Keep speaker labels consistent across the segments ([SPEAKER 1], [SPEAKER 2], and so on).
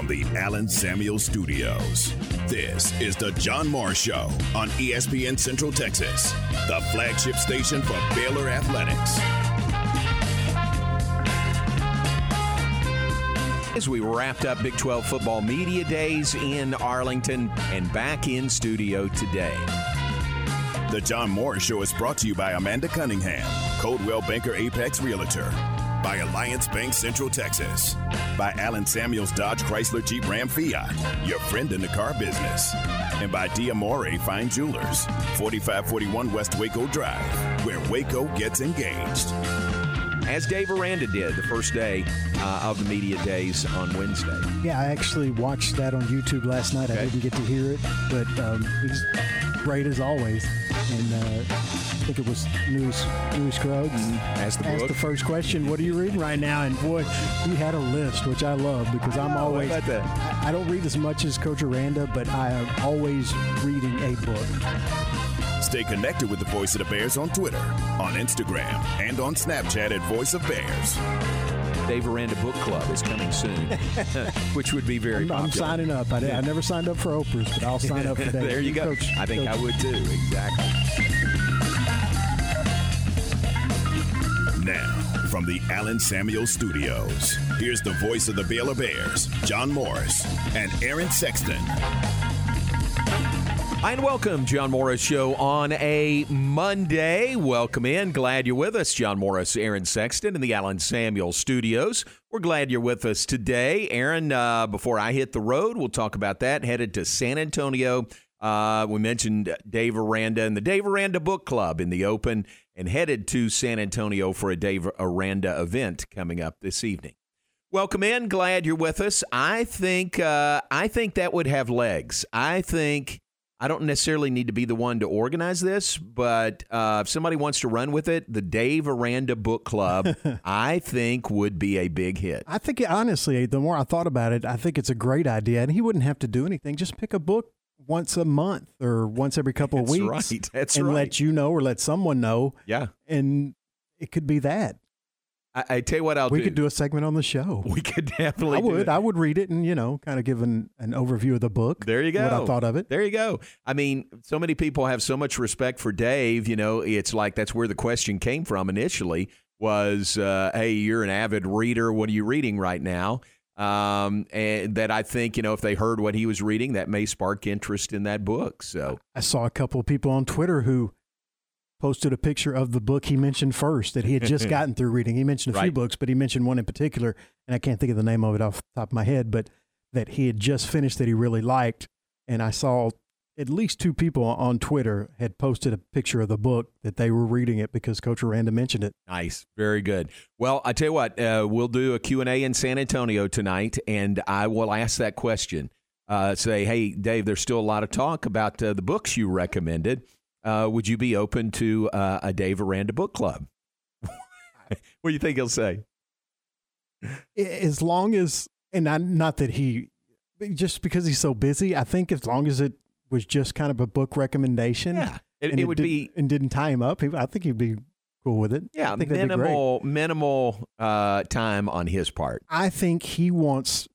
[SPEAKER 1] from the Allen Samuel Studios. This is the John Morris Show on ESPN Central Texas, the flagship station for Baylor Athletics.
[SPEAKER 2] As we wrapped up Big 12 football media days in Arlington and back in studio today.
[SPEAKER 1] The John Morris Show is brought to you by Amanda Cunningham, Coldwell Banker Apex Realtor, by Alliance Bank Central Texas, by Allen Samuels Dodge Chrysler Jeep Ram Fiat, your friend in the car business, and by Diamore Fine Jewelers, 4541 West Waco Drive, where Waco gets engaged.
[SPEAKER 2] As Dave Aranda did the first day uh, of the media days on Wednesday.
[SPEAKER 3] Yeah, I actually watched that on YouTube last night.
[SPEAKER 2] Okay.
[SPEAKER 3] I didn't get to hear it, but um, it was great as always. And uh, I think it was News Newy Scruggs
[SPEAKER 2] Asked the
[SPEAKER 3] asked the first question, "What are you reading right now?" And boy, he had a list, which I love because oh,
[SPEAKER 2] I
[SPEAKER 3] I'm
[SPEAKER 2] know,
[SPEAKER 3] always
[SPEAKER 2] how about that?
[SPEAKER 3] I, I don't read as much as Coach Aranda, but I am always reading a book.
[SPEAKER 1] Stay connected with the Voice of the Bears on Twitter, on Instagram, and on Snapchat at Voice of Bears.
[SPEAKER 2] Dave Aranda Book Club is coming soon, which would be very
[SPEAKER 3] I'm, I'm signing up. I, I never signed up for Oprah's, but I'll sign up today.
[SPEAKER 2] there you go.
[SPEAKER 3] Coach,
[SPEAKER 2] I think
[SPEAKER 3] Coach.
[SPEAKER 2] I would too. Exactly.
[SPEAKER 1] Now, from the Allen Samuel Studios, here's the voice of the Baylor Bears, John Morris, and Aaron Sexton.
[SPEAKER 2] Hi, and welcome, John Morris Show on a Monday. Welcome in. Glad you're with us, John Morris, Aaron Sexton in the Allen Samuel Studios. We're glad you're with us today. Aaron, uh, before I hit the road, we'll talk about that. Headed to San Antonio. Uh, we mentioned Dave Aranda and the Dave Aranda Book Club in the open, and headed to San Antonio for a Dave Aranda event coming up this evening. Welcome in. Glad you're with us. I think uh, I think that would have legs. I think I don't necessarily need to be the one to organize this, but uh, if somebody wants to run with it, the Dave Aranda Book Club, I think would be a big hit.
[SPEAKER 3] I think honestly, the more I thought about it, I think it's a great idea, and he wouldn't have to do anything. Just pick a book once a month or once every couple of weeks,
[SPEAKER 2] right. That's
[SPEAKER 3] and
[SPEAKER 2] right.
[SPEAKER 3] let you know or let someone know,
[SPEAKER 2] Yeah,
[SPEAKER 3] and it could be that.
[SPEAKER 2] I, I tell you what, I'll
[SPEAKER 3] we
[SPEAKER 2] do.
[SPEAKER 3] could do a segment on the show.
[SPEAKER 2] We could definitely.
[SPEAKER 3] I would. I would read it and you know, kind of give an, an overview of the book.
[SPEAKER 2] There you go.
[SPEAKER 3] What I thought of it.
[SPEAKER 2] There you go. I mean, so many people have so much respect for Dave. You know, it's like that's where the question came from initially. Was uh, hey, you're an avid reader. What are you reading right now? Um, and that I think you know, if they heard what he was reading, that may spark interest in that book. So
[SPEAKER 3] I saw a couple of people on Twitter who posted a picture of the book he mentioned first that he had just gotten through reading. He mentioned a few books, but he mentioned one in particular, and I can't think of the name of it off the top of my head, but that he had just finished that he really liked. And I saw at least two people on Twitter had posted a picture of the book that they were reading it because Coach Aranda mentioned it.
[SPEAKER 2] Nice, very good. Well, I tell you what, uh, we'll do a Q and A in San Antonio tonight, and I will ask that question. Uh, say, hey, Dave, there's still a lot of talk about uh, the books you recommended. Uh, would you be open to uh, a Dave Aranda book club? what do you think he'll say?
[SPEAKER 3] as long as and I, not that he just because he's so busy i think as long as it was just kind of a book recommendation
[SPEAKER 2] Yeah, it,
[SPEAKER 3] and
[SPEAKER 2] it would
[SPEAKER 3] did-
[SPEAKER 2] be
[SPEAKER 3] and didn't tie him up he- i think he'd be cool with it
[SPEAKER 2] yeah
[SPEAKER 3] I think that'd be great.
[SPEAKER 2] minimal minimal uh, time on his part.
[SPEAKER 3] i think he wants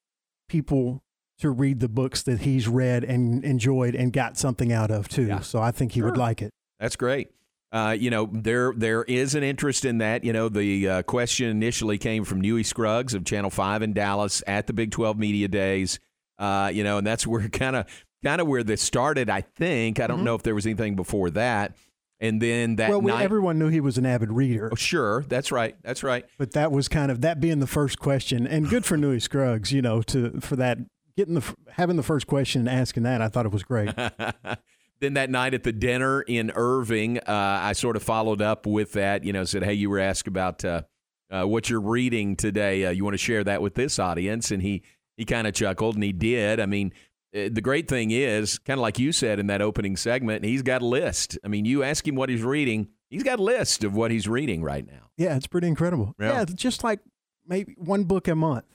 [SPEAKER 3] people to read the books that he's read and enjoyed and got something out of too
[SPEAKER 2] Yeah.
[SPEAKER 3] so i think he would like it
[SPEAKER 2] That's great. Uh, you know, there there is an interest in that. You know, the uh, question initially came from Newy Scruggs of Channel Five in Dallas at the Big Twelve Media Days. Uh, you know, and that's where kind of kind of where this started. I think I don't know if there was anything before that. And then that
[SPEAKER 3] Mm-hmm. well we,
[SPEAKER 2] night,
[SPEAKER 3] everyone knew he was an avid reader
[SPEAKER 2] Oh, sure, that's right, that's right.
[SPEAKER 3] but that was kind of that being the first question and good for Newy Scruggs you know to for that getting the having the first question and asking that I thought it was great
[SPEAKER 2] then that night at the dinner in Irving, uh, I sort of followed up with that. You know, said, "Hey, you were asked about uh, uh, what you're reading today. Uh, you want to share that with this audience?" And he he kind of chuckled, and he did. I mean. Uh, The great thing is, kind of like you said in that opening segment, he's got a list. I mean, you ask him what he's reading, he's got a list of what he's reading right now.
[SPEAKER 3] Yeah, it's pretty incredible.
[SPEAKER 2] Yeah.
[SPEAKER 3] Yeah, just like maybe one book a month,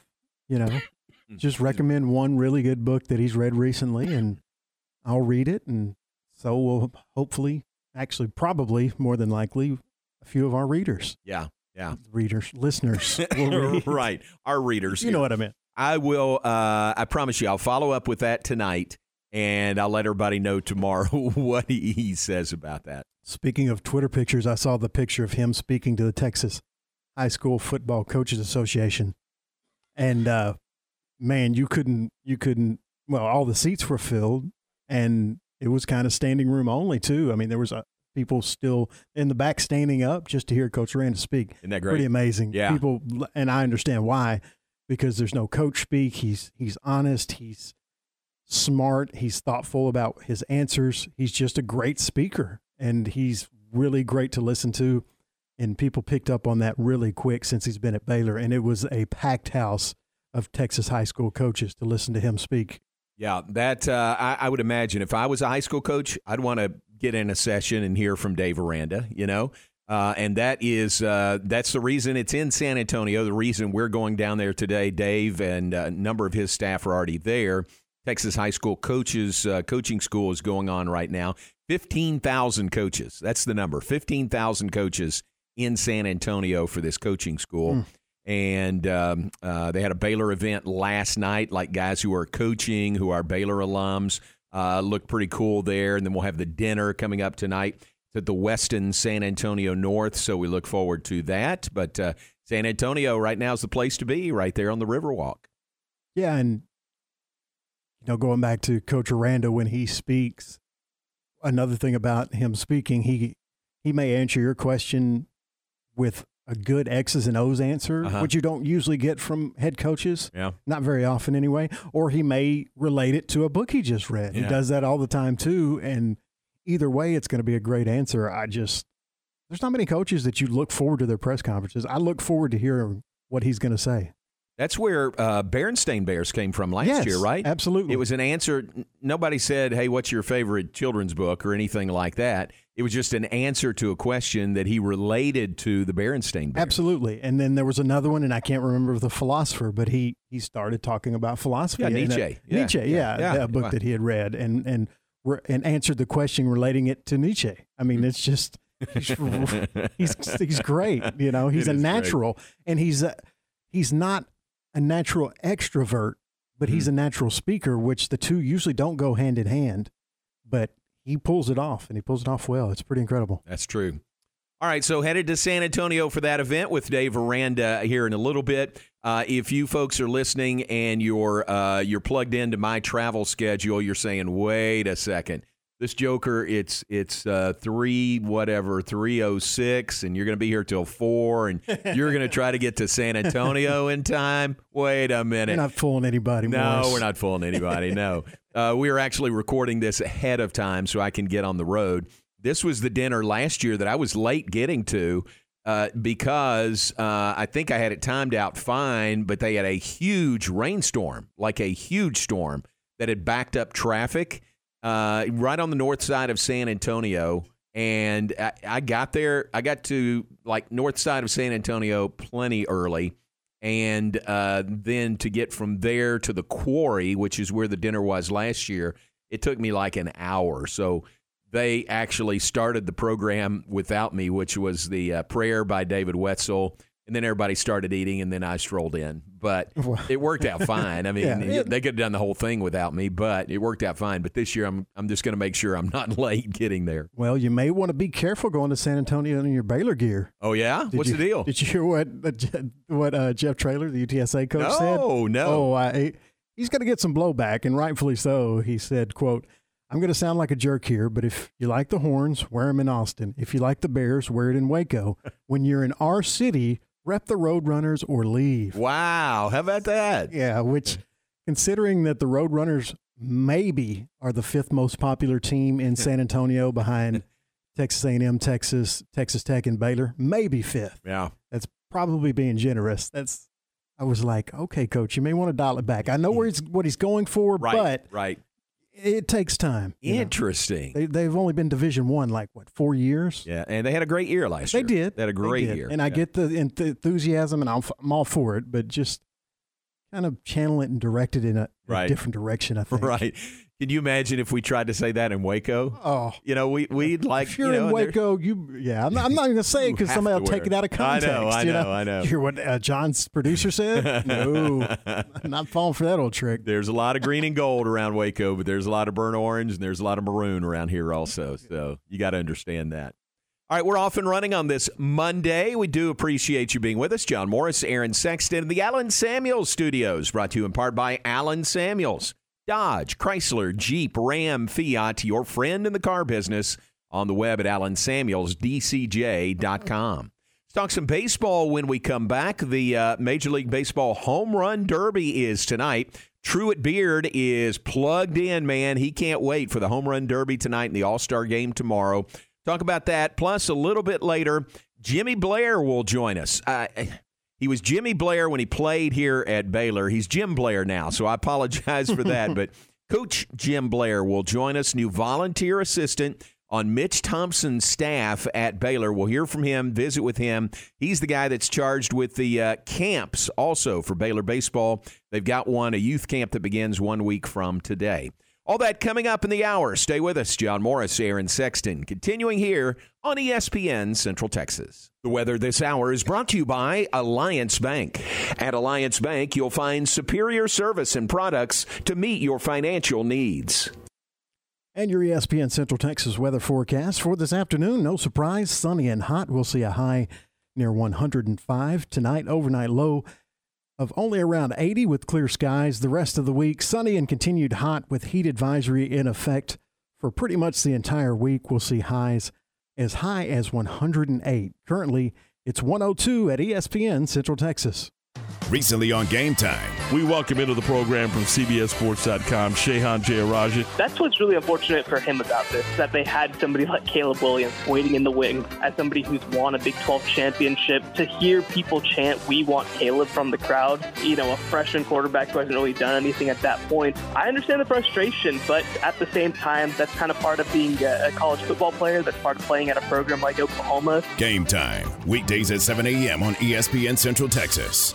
[SPEAKER 3] you know. just recommend one really good book that he's read recently and I'll read it and so will hopefully actually probably more than likely a few of our readers.
[SPEAKER 2] Yeah, yeah.
[SPEAKER 3] Readers, listeners will read.
[SPEAKER 2] right. Our readers.
[SPEAKER 3] You know what I meant.
[SPEAKER 2] I will. Uh, I promise you, I'll follow up with that tonight, and I'll let everybody know tomorrow what he, says about that.
[SPEAKER 3] Speaking of Twitter pictures, I saw the picture of him speaking to the Texas High School Football Coaches Association, and uh, man, you couldn't, you couldn't. Well, all the seats were filled, and it was kind of standing room only too. I mean, there was a, people still in the back standing up just to hear Coach Rand speak.
[SPEAKER 2] Isn't that great?
[SPEAKER 3] Pretty amazing.
[SPEAKER 2] Yeah.
[SPEAKER 3] People, and I understand why, because there's no coach speak. He's he's honest. He's smart. He's thoughtful about his answers. He's just a great speaker, and he's really great to listen to. And people picked up on that really quick since he's been at Baylor, and it was a packed house of Texas high school coaches to listen to him speak.
[SPEAKER 2] Yeah, that uh, I, I would imagine if I was a high school coach, I'd want to get in a session and hear from Dave Aranda. You know, uh, and that is uh, that's the reason it's in San Antonio. The reason we're going down there today. Dave and a number of his staff are already there. Texas high school coaches uh, coaching school is going on right now. Fifteen thousand coaches. That's the number. Fifteen thousand coaches in San Antonio for this coaching school.
[SPEAKER 3] Mm.
[SPEAKER 2] And um, uh, they had a Baylor event last night, like guys who are coaching, who are Baylor alums. Uh, looked pretty cool there. And then we'll have the dinner coming up tonight at the Westin San Antonio North. So we look forward to that. But uh, San Antonio right now is the place to be, right there on the Riverwalk.
[SPEAKER 3] Yeah, and you know, going back to Coach Aranda when he speaks, another thing about him speaking, he he may answer your question with a good X's and O's answer,
[SPEAKER 2] Uh-huh.
[SPEAKER 3] which you don't usually get from head coaches,
[SPEAKER 2] Yeah.
[SPEAKER 3] not very often anyway. Or he may relate it to a book he just read. He does that all the time too. And either way, it's going to be a great answer. I just there's not many coaches that you look forward to their press conferences. I look forward to hearing what he's going to say.
[SPEAKER 2] That's where uh, Berenstain Bears came from last
[SPEAKER 3] Yes,
[SPEAKER 2] year, right?
[SPEAKER 3] absolutely.
[SPEAKER 2] It was an answer. Nobody said, "Hey, what's your favorite children's book?" or anything like that. It was just an answer to a question that he related to the Berenstain Bears.
[SPEAKER 3] Absolutely. And then there was another one, and I can't remember the philosopher, but he he started talking about philosophy.
[SPEAKER 2] Yeah,
[SPEAKER 3] in a-
[SPEAKER 2] Nietzsche. Yeah,
[SPEAKER 3] Nietzsche,
[SPEAKER 2] yeah,
[SPEAKER 3] yeah,
[SPEAKER 2] yeah.
[SPEAKER 3] a book that he had read, and and re- and answered the question relating it to Nietzsche. I mean, it's just he's he's, he's great. You know, he's
[SPEAKER 2] It
[SPEAKER 3] a
[SPEAKER 2] is great.
[SPEAKER 3] natural, and he's a, he's not a natural extrovert, but he's
[SPEAKER 2] Mm-hmm.
[SPEAKER 3] a natural speaker, which the two usually don't go hand in hand. But he pulls it off, and he pulls it off well. It's pretty incredible.
[SPEAKER 2] That's true. All right, so headed to San Antonio for that event with Dave Aranda here in a little bit. Uh, if you folks are listening and you're uh, you're plugged into my travel schedule, you're saying, "Wait a second, this Joker, it's it's uh, three whatever three oh six, and you're going to be here till four, and you're going to try to get to San Antonio in time." Wait a minute,
[SPEAKER 3] You're not fooling anybody.
[SPEAKER 2] no,
[SPEAKER 3] Morris.
[SPEAKER 2] we're not fooling anybody. No, uh, we are actually recording this ahead of time so I can get on the road. This was the dinner last year that I was late getting to uh, because uh, I think I had it timed out fine, but they had a huge rainstorm, like a huge storm that had backed up traffic uh, right on the north side of San Antonio. And I, I got there, I got to like north side of San Antonio plenty early and uh, then to get from there to the quarry, which is where the dinner was last year, it took me like an hour. So they actually started the program without me, which was the uh, prayer by David Wetzel. And then everybody started eating, and then I strolled in. But it worked out fine. I mean,
[SPEAKER 3] Yeah.
[SPEAKER 2] they could have done the whole thing without me, but it worked out fine. But this year, I'm I'm just going to make sure I'm not late getting there.
[SPEAKER 3] Well, you may want to be careful going to San Antonio in your Baylor gear.
[SPEAKER 2] Oh yeah,
[SPEAKER 3] Did
[SPEAKER 2] what's
[SPEAKER 3] you-
[SPEAKER 2] the deal?
[SPEAKER 3] Did you hear what uh, what uh, Jeff Traylor, the UTSA coach,
[SPEAKER 2] no,
[SPEAKER 3] said?
[SPEAKER 2] no.
[SPEAKER 3] Oh, I, he's going to get some blowback, and rightfully so. He said, "quote I'm going to sound like a jerk here, but if you like the horns, wear them in Austin. If you like the Bears, wear it in Waco. when you're in our city, rep the Roadrunners or leave."
[SPEAKER 2] Wow, how about that?
[SPEAKER 3] Yeah, which considering that the Roadrunners maybe are the fifth most popular team in San Antonio behind Texas A&M, Texas, Texas Tech, and Baylor, maybe fifth.
[SPEAKER 2] Yeah.
[SPEAKER 3] That's probably being generous. That's I was like, okay, coach, you may want to dial it back. I know where mm. he's what he's going for,
[SPEAKER 2] Right.
[SPEAKER 3] but
[SPEAKER 2] right.
[SPEAKER 3] It takes time. know.
[SPEAKER 2] Interesting.
[SPEAKER 3] They, they've only been Division One like what four years.
[SPEAKER 2] Yeah, and they had a great year last
[SPEAKER 3] They
[SPEAKER 2] year.
[SPEAKER 3] They did.
[SPEAKER 2] They had a great year.
[SPEAKER 3] and I get the enthusiasm, and I'm, I'm all for it. But just kind of channel it and direct it in a, a different direction. I think.
[SPEAKER 2] right. Can you imagine if we tried to say that in Waco?
[SPEAKER 3] Oh,
[SPEAKER 2] You know, we we'd like
[SPEAKER 3] if you're
[SPEAKER 2] you know,
[SPEAKER 3] in Waco, you yeah. I'm not, I'm not going to say it because somebody will take it out of
[SPEAKER 2] it. I know,
[SPEAKER 3] context.
[SPEAKER 2] I
[SPEAKER 3] you
[SPEAKER 2] know, I know.
[SPEAKER 3] You hear what uh, John's producer said? no, I'm not falling for that old trick.
[SPEAKER 2] There's a lot of green and gold around Waco, but there's a lot of burnt orange and there's a lot of maroon around here also. So you got to understand that. All right, we're off and running on this Monday. We do appreciate you being with us. John Morris, Aaron Sexton, the Allen Samuels Studios, brought to you in part by Allen Samuels. Dodge, Chrysler, Jeep, Ram, Fiat, your friend in the car business on the web at allensamuelsdcj.com. Let's talk some baseball when we come back. The uh, Major League Baseball Home Run Derby is tonight. Truett Beard is plugged in, man. He can't wait for the Home Run Derby tonight and the All Star game tomorrow. Talk about that. Plus, a little bit later, Jimmy Blair will join us. Uh, he was Jimmy Blair when he played here at Baylor. He's Jim Blair now, so I apologize for that. but Coach Jim Blair will join us, new volunteer assistant on Mitch Thompson's staff at Baylor. We'll hear from him, visit with him. He's the guy that's charged with the uh, camps also for Baylor baseball. They've got one, a youth camp that begins one week from today. All that coming up in the hour. Stay with us. John Morris, Aaron Sexton, continuing here on ESPN Central Texas. The weather this hour is brought to you by Alliance Bank. At Alliance Bank, you'll find superior service and products to meet your financial needs.
[SPEAKER 3] And your ESPN Central Texas weather forecast for this afternoon. No surprise, sunny and hot. We'll see a high near 105 tonight. Overnight low of only around 80 with clear skies. The rest of the week, sunny and continued hot with heat advisory in effect for pretty much the entire week. We'll see highs as high as 108. Currently, it's 102 at ESPN Central Texas.
[SPEAKER 1] Recently on Game Time,
[SPEAKER 4] We welcome into the program from CBSSports.com, Shehan Jeyarajah.
[SPEAKER 5] That's what's really unfortunate for him about this, that they had somebody like Caleb Williams waiting in the wings as somebody who's won a Big 12 championship. To hear people chant, we want Caleb from the crowd, you know, a freshman quarterback who hasn't really done anything at that point. I understand the frustration, but at the same time, that's kind of part of being a a college football player. That's part of playing at a program like Oklahoma.
[SPEAKER 1] Game Time, weekdays at 7 a.m. on ESPN Central Texas.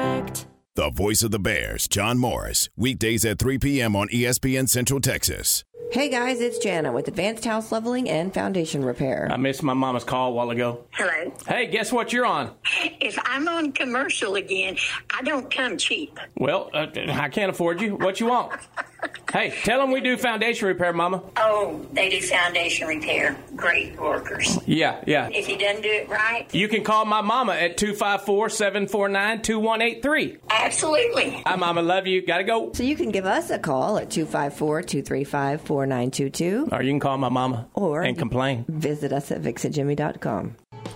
[SPEAKER 6] Direct.
[SPEAKER 1] The voice of the Bears, John Morris, weekdays at 3 p.m. on ESPN Central Texas.
[SPEAKER 7] Hey guys, it's Jana with Advanced House Leveling and Foundation Repair.
[SPEAKER 8] I missed my mama's call a while ago.
[SPEAKER 9] Hello.
[SPEAKER 8] Hey, guess what you're on?
[SPEAKER 9] If I'm on commercial again, I don't come cheap.
[SPEAKER 8] Well, uh, I can't afford you. What you want? hey, tell them we do foundation repair, mama.
[SPEAKER 9] Oh, they do foundation repair. Great workers.
[SPEAKER 8] Yeah, yeah.
[SPEAKER 9] If he doesn't do it right,
[SPEAKER 8] You can call my mama at 254-749-2183.
[SPEAKER 9] absolutely.
[SPEAKER 8] Hi, mama. Love you. Gotta go.
[SPEAKER 7] So you can give us a call at 254-235-4922
[SPEAKER 8] Or you can call my mama
[SPEAKER 7] Or-
[SPEAKER 8] and complain.
[SPEAKER 7] visit us at vixajimmy.com.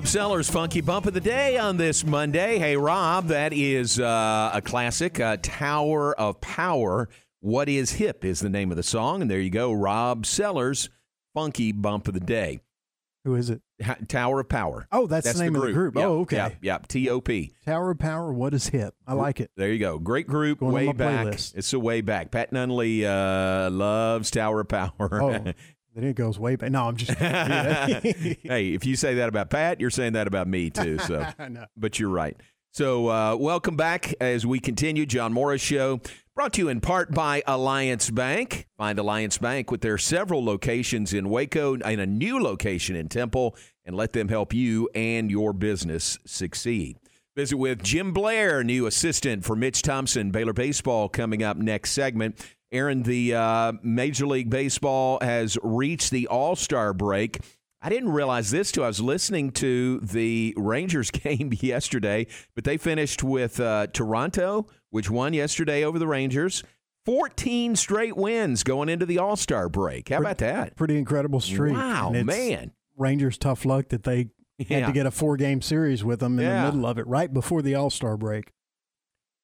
[SPEAKER 2] Rob Sellers Funky Bump of the Day on this Monday. Hey, Rob, that is uh, a classic, uh, Tower of Power. What is Hip is the name of the song. And there you go, Rob Sellers Funky Bump of the Day.
[SPEAKER 3] Who is it?
[SPEAKER 2] Tower of Power.
[SPEAKER 3] Oh, that's, the name of the group.
[SPEAKER 2] Yep,
[SPEAKER 3] oh, okay.
[SPEAKER 2] Yep, yep, T-O-P.
[SPEAKER 3] Tower of Power. What is hip? I like it.
[SPEAKER 2] There you go. Great group,
[SPEAKER 3] Going
[SPEAKER 2] way back.
[SPEAKER 3] playlist.
[SPEAKER 2] It's a way back. Pat Nunley uh, loves Tower of Power.
[SPEAKER 3] Oh, then it goes way back. No, I'm just.
[SPEAKER 2] hey, if you say that about Pat, you're saying that about me too. So,
[SPEAKER 3] know.
[SPEAKER 2] but you're right. So, uh, welcome back as we continue. John Morris Show, brought to you in part by Alliance Bank. Find Alliance Bank with their several locations in Waco and a new location in Temple, and let them help you and your business succeed. Visit with Jim Blair, new assistant for Mitch Thompson, Baylor Baseball, coming up next segment. Aaron, the uh, Major League Baseball has reached the All Star break. I didn't realize this till I was listening to the Rangers game yesterday, but they finished with uh, Toronto, which won yesterday over the Rangers. 14 straight wins going into the All Star break. How about that?
[SPEAKER 3] Pretty incredible streak.
[SPEAKER 2] Wow, man.
[SPEAKER 3] Rangers tough luck that they had to get a four game series with them in
[SPEAKER 2] Yeah.
[SPEAKER 3] the middle of it, right before the All Star break.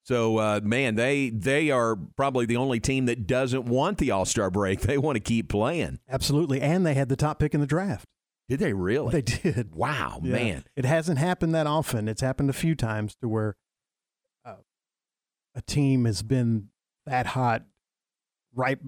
[SPEAKER 2] So, uh, man, they they are probably the only team that doesn't want the All Star break. They want to keep playing.
[SPEAKER 3] Absolutely. And they had the top pick in the draft.
[SPEAKER 2] Did they really?
[SPEAKER 3] They did.
[SPEAKER 2] Wow,
[SPEAKER 3] Yeah.
[SPEAKER 2] man.
[SPEAKER 3] It hasn't happened that often. It's happened a few times to where uh, a team has been that hot right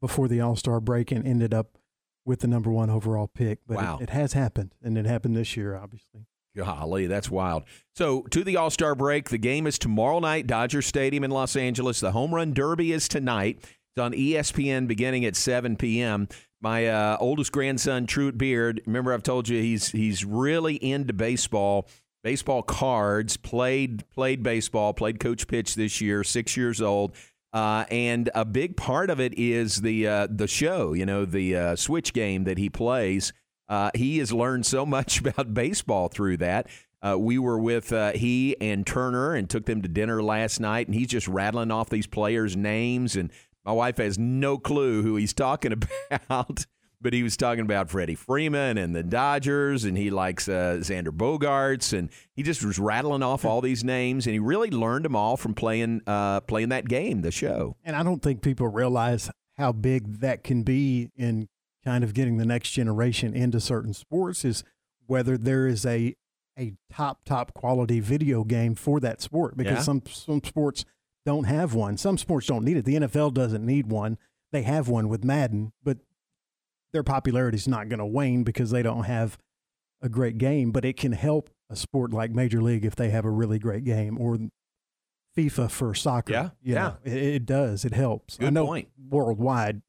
[SPEAKER 3] before the All Star break and ended up with the number one overall pick. But it- it, has happened, and it happened this year, obviously.
[SPEAKER 2] Golly, that's wild. So, to the All Star break, the game is tomorrow night, Dodger Stadium in Los Angeles. The Home Run Derby is tonight. It's on ESPN beginning at 7 p.m. My uh, oldest grandson, Truett Beard, remember I've told you he's he's really into baseball, baseball cards. Played played baseball, played coach pitch this year. Six years old. Uh, and a big part of it is the uh, the show, you know, the uh, switch game that he plays. Uh, he has learned so much about baseball through that. Uh, we were with uh, he and Turner and took them to dinner last night, and he's just rattling off these players' names. And my wife has no clue who he's talking about, but he was talking about Freddie Freeman and the Dodgers, and he likes uh, Xander Bogaerts, and he just was rattling off all these names, and he really learned them all from playing uh, playing that game, the show.
[SPEAKER 3] And I don't think people realize how big that can be in kind of getting the next generation into certain sports is whether there is a a top top quality video game for that sport because
[SPEAKER 2] Yeah.
[SPEAKER 3] some some sports don't have one. Some sports don't need it. The NFL doesn't need one. They have one with Madden, but their popularity is not going to wane because they don't have a great game, but it can help a sport like Major League if they have a really great game or FIFA for soccer.
[SPEAKER 2] Yeah,
[SPEAKER 3] You
[SPEAKER 2] yeah.
[SPEAKER 3] it, it does. It helps. I
[SPEAKER 2] Good
[SPEAKER 3] know
[SPEAKER 2] point.
[SPEAKER 3] worldwide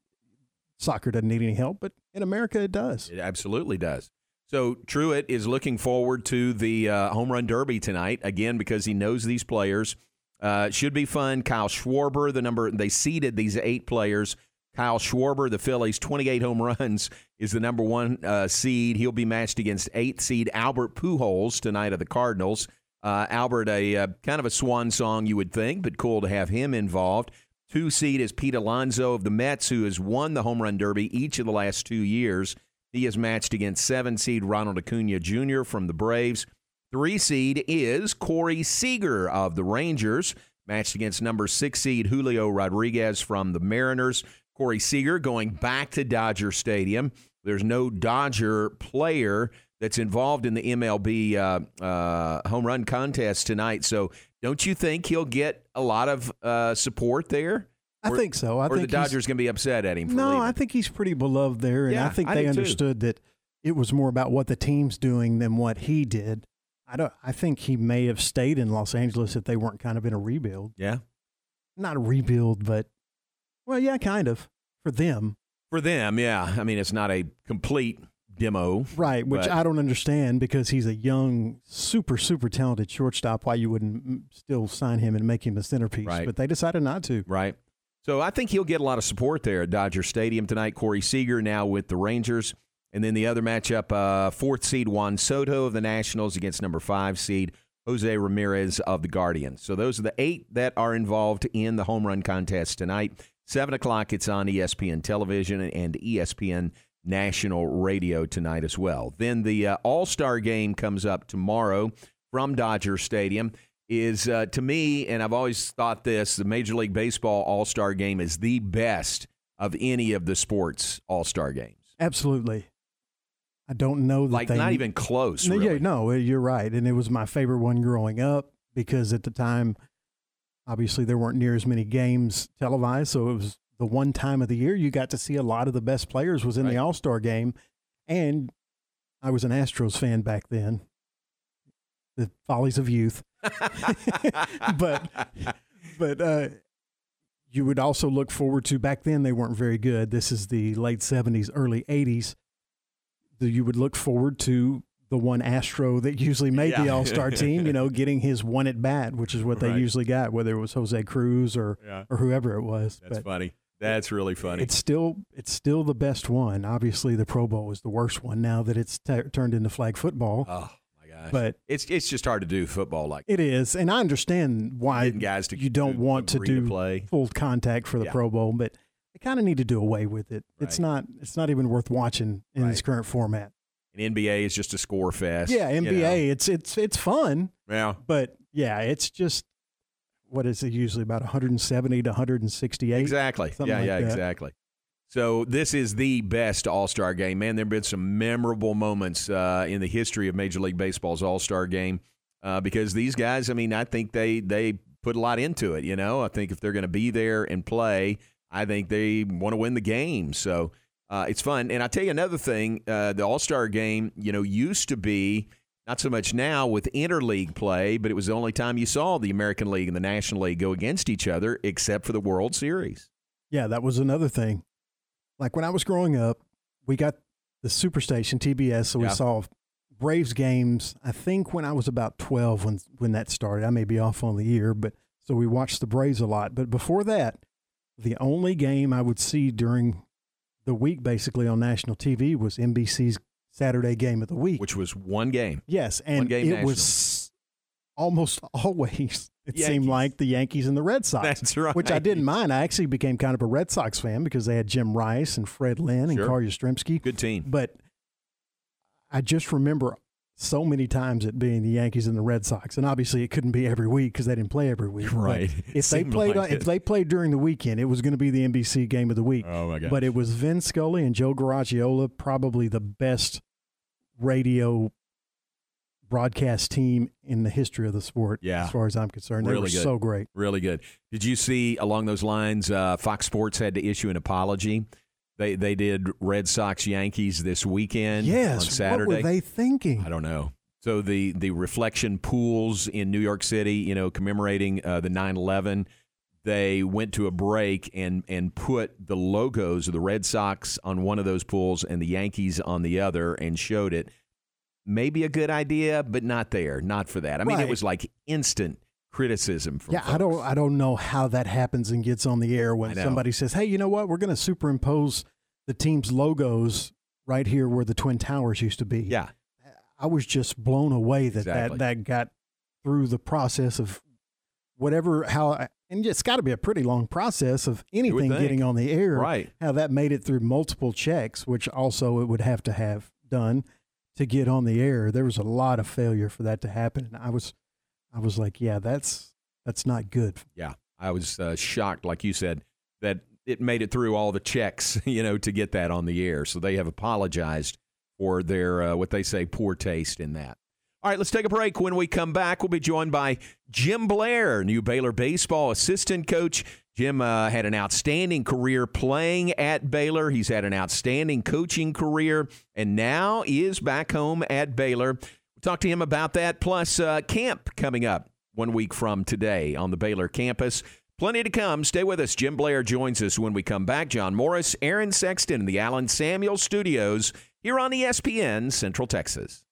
[SPEAKER 3] soccer doesn't need any help, but in America it does.
[SPEAKER 2] It absolutely does. So Truett is looking forward to the uh, home run derby tonight again because he knows these players. Uh, should be fun. Kyle Schwarber, the number they seeded these eight players. Kyle Schwarber, the Phillies, 28 home runs, is the number one uh, seed. He'll be matched against eighth seed Albert Pujols tonight of the Cardinals. Uh, Albert, a uh, kind of a swan song, you would think, but cool to have him involved. Two seed is Pete Alonso of the Mets, who has won the home run derby each of the last two years. He is matched against seven seed Ronald Acuna Jr. from the Braves. Three seed is Corey Seager of the Rangers, matched against number six seed Julio Rodriguez from the Mariners. Corey Seager going back to Dodger Stadium. There's no Dodger player that's involved in the MLB uh, uh, home run contest tonight. So don't you think he'll get a lot of uh, support there?
[SPEAKER 3] I
[SPEAKER 2] Or-
[SPEAKER 3] think so. I
[SPEAKER 2] or
[SPEAKER 3] think
[SPEAKER 2] the Dodgers going to be upset at him. For
[SPEAKER 3] No,
[SPEAKER 2] leaving.
[SPEAKER 3] I think he's pretty beloved there, and
[SPEAKER 2] Yeah,
[SPEAKER 3] I think
[SPEAKER 2] I
[SPEAKER 3] they
[SPEAKER 2] do too.
[SPEAKER 3] understood that it was more about what the team's doing than what he did. I don't. I think he may have stayed in Los Angeles if they weren't kind of in a rebuild.
[SPEAKER 2] Yeah.
[SPEAKER 3] Not a rebuild, but well, yeah, kind of for them,
[SPEAKER 2] for them. Yeah, I mean it's not a complete demo,
[SPEAKER 3] right? Which
[SPEAKER 2] but-
[SPEAKER 3] I don't understand because he's a young, super, super talented shortstop. Why you wouldn't still sign him and make him a centerpiece?
[SPEAKER 2] Right.
[SPEAKER 3] But they decided not to.
[SPEAKER 2] Right. So I think he'll get a lot of support there at Dodger Stadium tonight. Corey Seager now with the Rangers. And then the other matchup, uh, fourth seed Juan Soto of the Nationals against number five seed Jose Ramirez of the Guardians. So those are the eight that are involved in the home run contest tonight. Seven o'clock, it's on ESPN television and ESPN national radio tonight as well. Then the uh, All Star game comes up tomorrow from Dodger Stadium. Is uh, to me, and I've always thought this: the Major League Baseball All Star game is the best of any of the sports All Star games.
[SPEAKER 3] Absolutely. I don't know that
[SPEAKER 2] Like
[SPEAKER 3] they
[SPEAKER 2] not even close.
[SPEAKER 3] No,
[SPEAKER 2] Really.
[SPEAKER 3] Yeah, no, you're right, and it was my favorite one growing up because at the time, obviously there weren't near as many games televised, so it was the one time of the year you got to see a lot of the best players was in the All Star game, and I was an Astros fan back then. The follies of youth, but but uh, you would also look forward to back then they weren't very good. This is the late seventies, early eighties. You would look forward to the one Astro that usually made the All Star team. You know, getting his one at bat, which is what they
[SPEAKER 2] Right.
[SPEAKER 3] usually got, whether it was Jose Cruz or
[SPEAKER 2] Yeah.
[SPEAKER 3] or whoever it was.
[SPEAKER 2] That's
[SPEAKER 3] But
[SPEAKER 2] funny. That's really funny.
[SPEAKER 3] It's still it's still the best one. Obviously, the Pro Bowl is the worst one now that it's t- turned into flag football.
[SPEAKER 2] Oh my gosh!
[SPEAKER 3] But
[SPEAKER 2] it's it's just hard to do football like
[SPEAKER 3] It is, and I understand why
[SPEAKER 2] guys to-
[SPEAKER 3] you don't
[SPEAKER 2] to
[SPEAKER 3] want to do
[SPEAKER 2] play.
[SPEAKER 3] full contact for the
[SPEAKER 2] Yeah.
[SPEAKER 3] Pro Bowl, but they kind of need to do away with it. It's not it's not even worth watching in its current format.
[SPEAKER 2] And NBA is just a score fest.
[SPEAKER 3] Yeah,
[SPEAKER 2] you know.
[SPEAKER 3] NBA, it's it's it's fun,
[SPEAKER 2] Yeah.
[SPEAKER 3] but yeah, it's just what is it usually about 170 to 168?
[SPEAKER 2] Exactly. Yeah,
[SPEAKER 3] like
[SPEAKER 2] yeah,
[SPEAKER 3] that.
[SPEAKER 2] exactly. So this is the best All Star game. Man, there have been some memorable moments uh, in the history of Major League Baseball's All Star game uh, because these guys. I mean, I think they they put a lot into it. You know, I think if they're going to be there and play, I think they want to win the game. So uh, it's fun. And I tell you another thing: uh, the All Star game, you know, used to be. Not so much now with interleague play, but it was the only time you saw the American League and the National League go against each other, except for the World Series.
[SPEAKER 3] Yeah, that was another thing. Like when I was growing up, we got the Superstation TBS, so we
[SPEAKER 2] Yeah.
[SPEAKER 3] saw Braves games. I think when I was about twelve when when that started. I may be off on the year, but so we watched the Braves a lot. But before that, the only game I would see during the week, basically on national TV, was NBC's Saturday Game of the Week,
[SPEAKER 2] which was one game.
[SPEAKER 3] Yes,
[SPEAKER 2] One
[SPEAKER 3] and
[SPEAKER 2] game
[SPEAKER 3] it
[SPEAKER 2] national.
[SPEAKER 3] was almost always. It seemed like the Yankees and the Red Sox.
[SPEAKER 2] That's right.
[SPEAKER 3] Which I didn't mind. I actually became kind of a Red Sox fan because they had Jim Rice and Fred Lynn and
[SPEAKER 2] Sure.
[SPEAKER 3] Carl Yastrzemski.
[SPEAKER 2] Good team.
[SPEAKER 3] But I just remember so many times it being the Yankees and the Red Sox, and obviously it couldn't be every week because they didn't play every week.
[SPEAKER 2] Right. It
[SPEAKER 3] If they played,
[SPEAKER 2] like
[SPEAKER 3] if they played during the weekend, it was going to be the NBC game of the week.
[SPEAKER 2] Oh, my gosh.
[SPEAKER 3] But it was Vin Scully and Joe Garagiola, probably the best radio broadcast team in the history of the sport.
[SPEAKER 2] Yeah.
[SPEAKER 3] as far as I'm concerned, they were
[SPEAKER 2] good.
[SPEAKER 3] so great.
[SPEAKER 2] Really good. Did you see along those lines? Uh, Fox Sports had to issue an apology. They they did Red Sox Yankees this weekend
[SPEAKER 3] Yes,
[SPEAKER 2] on Saturday.
[SPEAKER 3] what were they thinking?
[SPEAKER 2] I don't know. So the the reflection pools in New York City, you know, commemorating uh, the 9/11, they went to a break and and put the logos of the Red Sox on one of those pools and the Yankees on the other and showed it. Maybe a good idea, but not there, not for that. I mean, it was like instant criticism from
[SPEAKER 3] Yeah, I don't I don't know how that happens and gets on the air when somebody says, "Hey, you know what? We're going to superimpose the team's logos right here where the Twin Towers used to be."
[SPEAKER 2] Yeah.
[SPEAKER 3] I was just blown away that
[SPEAKER 2] Exactly.
[SPEAKER 3] that, that got through the process of whatever how and it's got to be a pretty long process of anything getting on the air.
[SPEAKER 2] Right.
[SPEAKER 3] How that made it through multiple checks, which also it would have to have done to get on the air. There was a lot of failure for that to happen, and I was I was like, yeah, that's that's not good.
[SPEAKER 2] Yeah, I was uh, shocked, like you said, that it made it through all the checks, you know, to get that on the air. So they have apologized for their uh, what they say poor taste in that. All right, let's take a break. When we come back, we'll be joined by Jim Blair, new Baylor baseball assistant coach. Jim uh, had an outstanding career playing at Baylor. He's had an outstanding coaching career, and now is back home at Baylor. We'll talk to him about that, plus uh, camp coming up one week from today on the Baylor campus. Plenty to come. Stay with us. Jim Blair joins us when we come back. John Morris, Aaron Sexton in the Allen Samuel Studios here on ESPN Central Texas.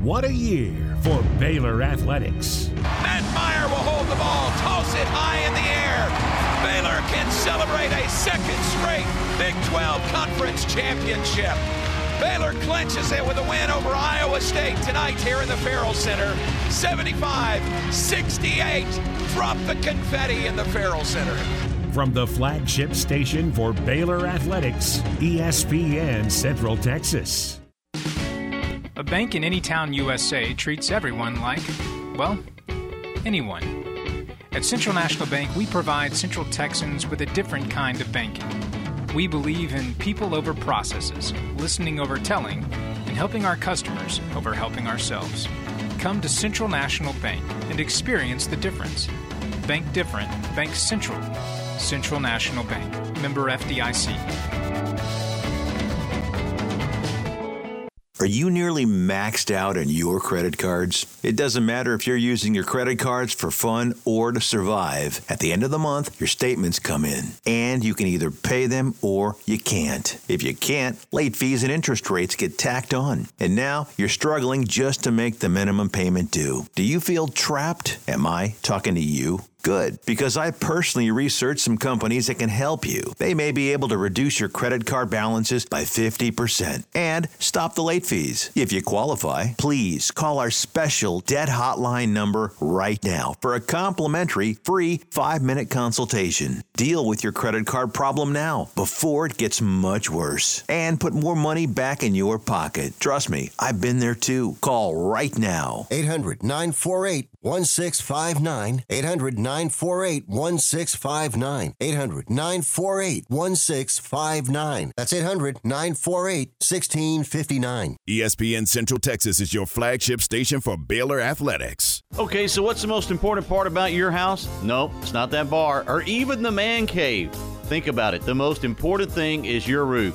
[SPEAKER 10] What a year for Baylor Athletics.
[SPEAKER 11] Matt Mayer will hold the ball, toss it high in the air. Baylor can celebrate a second straight Big 12 Conference Championship. Baylor clinches it with a win over Iowa State tonight here in the Ferrell Center. 75 68. Drop the confetti in the Ferrell Center.
[SPEAKER 10] From the flagship station for Baylor Athletics, ESPN Central Texas.
[SPEAKER 12] A bank in any town USA treats everyone like, well, anyone. At Central National Bank, we provide Central Texans with a different kind of banking. We believe in people over processes, listening over telling, and helping our customers over helping ourselves. Come to Central National Bank and experience the difference. Bank different, Bank Central. Central National Bank, member FDIC.
[SPEAKER 13] Are you nearly maxed out on your credit cards? It doesn't matter if you're using your credit cards for fun or to survive. At the end of the month, your statements come in, and you can either pay them or you can't. If you can't, late fees and interest rates get tacked on. And now you're struggling just to make the minimum payment due. Do you feel trapped? Am I talking to you? Good, because I personally researched some companies that can help you. They may be able to reduce your credit card balances by 50% and stop the late fees. If you qualify, please call our special debt hotline number right now for a complimentary free five minute consultation. Deal with your credit card problem now before it gets much worse and put more money back in your pocket. Trust me, I've been there too. Call right now.
[SPEAKER 14] 800 948 1659. 800 948 1659. 800 948 1659. That's 800 948 1659.
[SPEAKER 1] ESPN Central Texas is your flagship station for Baylor Athletics.
[SPEAKER 15] Okay, so what's the most important part about your house? Nope, it's not that bar or even the man cave. Think about it. The most important thing is your roof.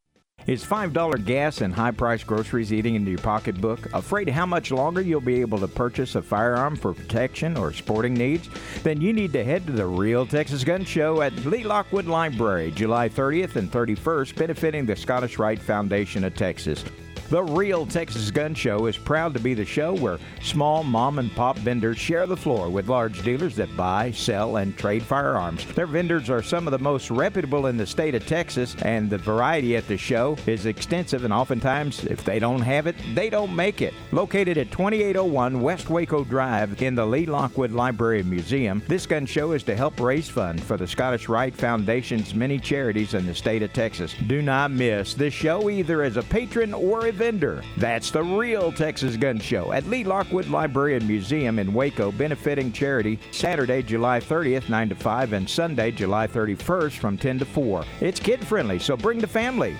[SPEAKER 16] Is $5 gas and high priced groceries eating into your pocketbook? Afraid how much longer you'll be able to purchase a firearm for protection or sporting needs? Then you need to head to the Real Texas Gun Show at Lee Lockwood Library, July 30th and 31st, benefiting the Scottish Rite Foundation of Texas. The Real Texas Gun Show is proud to be the show where small mom and pop vendors share the floor with large dealers that buy, sell, and trade firearms. Their vendors are some of the most reputable in the state of Texas, and the variety at the show is extensive, and oftentimes, if they don't have it, they don't make it. Located at 2801 West Waco Drive in the Lee Lockwood Library Museum, this gun show is to help raise funds for the Scottish Rite Foundation's many charities in the state of Texas. Do not miss this show either as a patron or a vendor. That's the Real Texas Gun Show at Lee Lockwood Library and Museum in Waco, benefiting charity Saturday, July 30th, 9 to 5, and Sunday, July 31st from 10 to 4. It's kid friendly, so bring the family.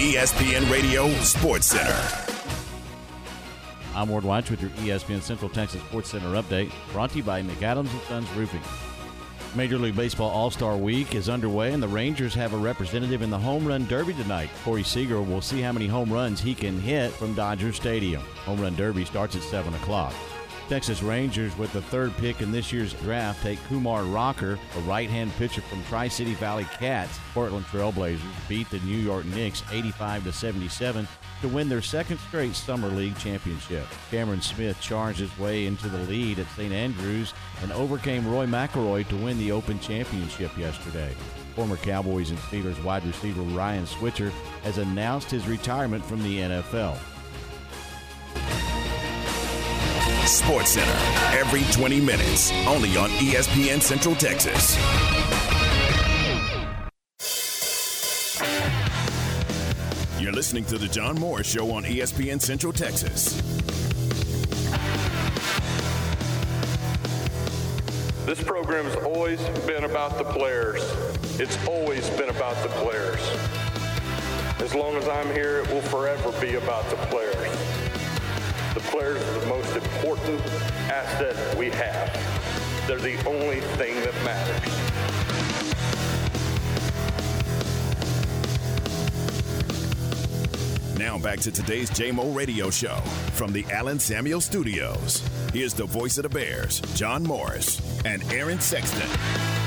[SPEAKER 1] ESPN Radio Sports Center.
[SPEAKER 17] I'm Ward Watch with your ESPN Central Texas Sports Center update, brought to you by McAdams and Sons Roofing.
[SPEAKER 15] Major League Baseball All Star Week is underway, and the Rangers have a representative in the Home Run Derby tonight. Corey Seager will see how many home runs he can hit from Dodger Stadium. Home Run Derby starts at 7 o'clock. Texas Rangers, with the third pick in this year's draft, take Kumar Rocker, a right hand pitcher from Tri City Valley Cats. Portland Trailblazers beat the New York Knicks 85 to 77 to win their second straight Summer League championship. Cameron Smith charged his way into the lead at St. Andrews and overcame Rory McIlroy to win the Open Championship yesterday. Former Cowboys and Steelers wide receiver Ryan Switzer has announced his retirement from the NFL.
[SPEAKER 1] Sports Center every 20 minutes, only on ESPN Central Texas. You're listening to the John Morris Show on ESPN Central Texas.
[SPEAKER 18] This program has always been about the players. It's always been about the players. As long as I'm here, it will forever be about the players. Players are the most important asset we have. They're the only thing that matters.
[SPEAKER 1] Now back to today's JMO Radio Show from the Allen Samuel Studios. Here's the voice of the Bears, John Morris and Aaron Sexton.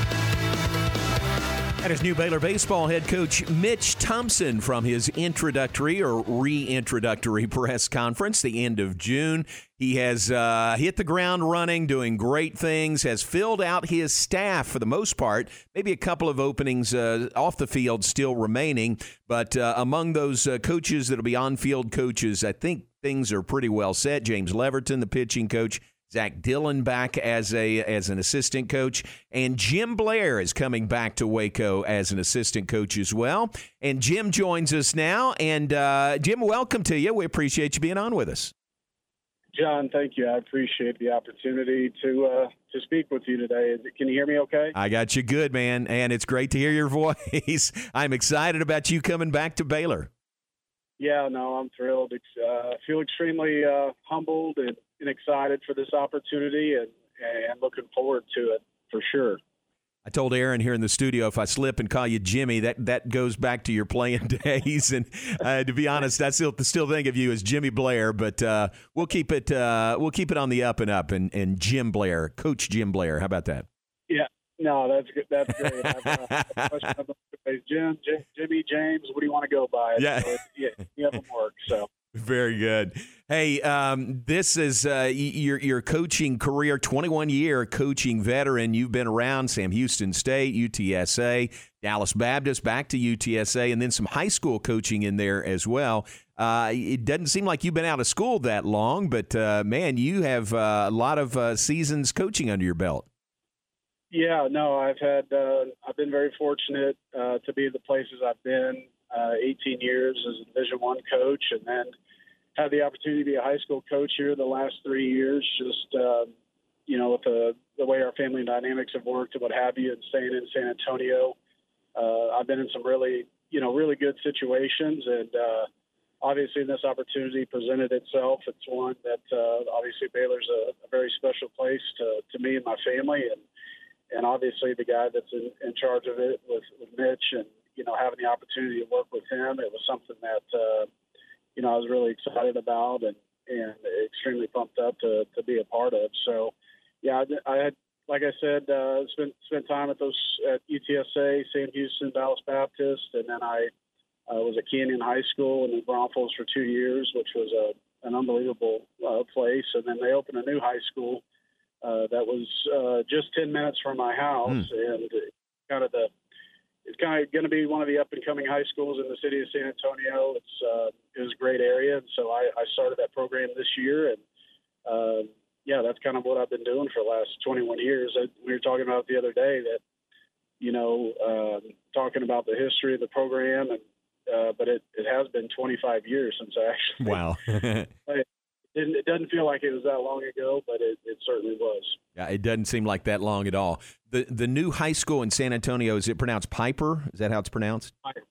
[SPEAKER 2] That is new Baylor baseball head coach Mitch Thompson from his introductory or reintroductory press conference the end of June. He has uh, hit the ground running, doing great things, has filled out his staff for the most part. Maybe a couple of openings uh, off the field still remaining, but uh, among those uh, coaches that'll be on field coaches, I think things are pretty well set. James Leverton, the pitching coach, Zach Dillon back as a as an assistant coach, and Jim Blair is coming back to Waco as an assistant coach as well. And Jim joins us now. And uh, Jim, welcome to you. We appreciate you being on with us.
[SPEAKER 17] John, thank you. I appreciate the opportunity to uh, to speak with you today. Can you hear me okay?
[SPEAKER 2] I got you good, man, and it's great to hear your voice. I'm excited about you coming back to Baylor.
[SPEAKER 17] Yeah, no, I'm thrilled. Uh, feel extremely uh, humbled and, and excited for this opportunity, and and looking forward to it for sure.
[SPEAKER 2] I told Aaron here in the studio if I slip and call you Jimmy, that that goes back to your playing days. And uh, to be honest, I still still think of you as Jimmy Blair, but uh, we'll keep it uh, we'll keep it on the up and up. And, and Jim Blair, Coach Jim Blair, how about that?
[SPEAKER 17] Yeah, no, that's good. That's great. I've, uh, question Jim, Jimmy, James, what do you want to go by?
[SPEAKER 2] Yeah.
[SPEAKER 17] So, yeah, you have them work. So.
[SPEAKER 2] Very good. Hey, um, this is uh, your your coaching career, 21 year coaching veteran. You've been around Sam Houston State, UTSA, Dallas Baptist, back to UTSA, and then some high school coaching in there as well. Uh, it doesn't seem like you've been out of school that long, but uh, man, you have uh, a lot of uh, seasons coaching under your belt.
[SPEAKER 17] Yeah, no, I've had uh, I've been very fortunate to be the places I've been. Uh, 18 years as a Division One coach, and then had the opportunity to be a high school coach here the last three years. Just uh, you know, with the the way our family dynamics have worked and what have you, and staying in San Antonio, uh, I've been in some really you know really good situations, and uh, obviously this opportunity presented itself. It's one that uh, obviously Baylor's a, a very special place to to me and my family, and and obviously the guy that's in, in charge of it with, with Mitch and you know having the opportunity to work with him, it was something that uh, you know I was really excited about and and extremely pumped up to to be a part of. So yeah, I, I had like I said uh, spent spent time at those at UTSA, Sam Houston, Dallas Baptist, and then I uh, was at Canyon High School and in Braunfels for two years, which was a an unbelievable uh, place. And then they opened a new high school uh, that was uh, just 10 minutes from my house and kind of the it's kind of going to be one of the up and coming high schools in the city of San Antonio. It's uh, it was a great area, and so I, I started that program this year, and um, yeah, that's kind of what I've been doing for the last 21 years. I, we were talking about the other day that you know um, talking about the history of the program, and uh, but it, it has been 25 years since I actually
[SPEAKER 2] Wow.
[SPEAKER 17] it, didn't, it doesn't feel like it was that long ago, but it, it certainly was.
[SPEAKER 2] Yeah, it doesn't seem like that long at all. The the new high school in San Antonio is it pronounced Piper? Is that how it's pronounced?
[SPEAKER 17] Piper,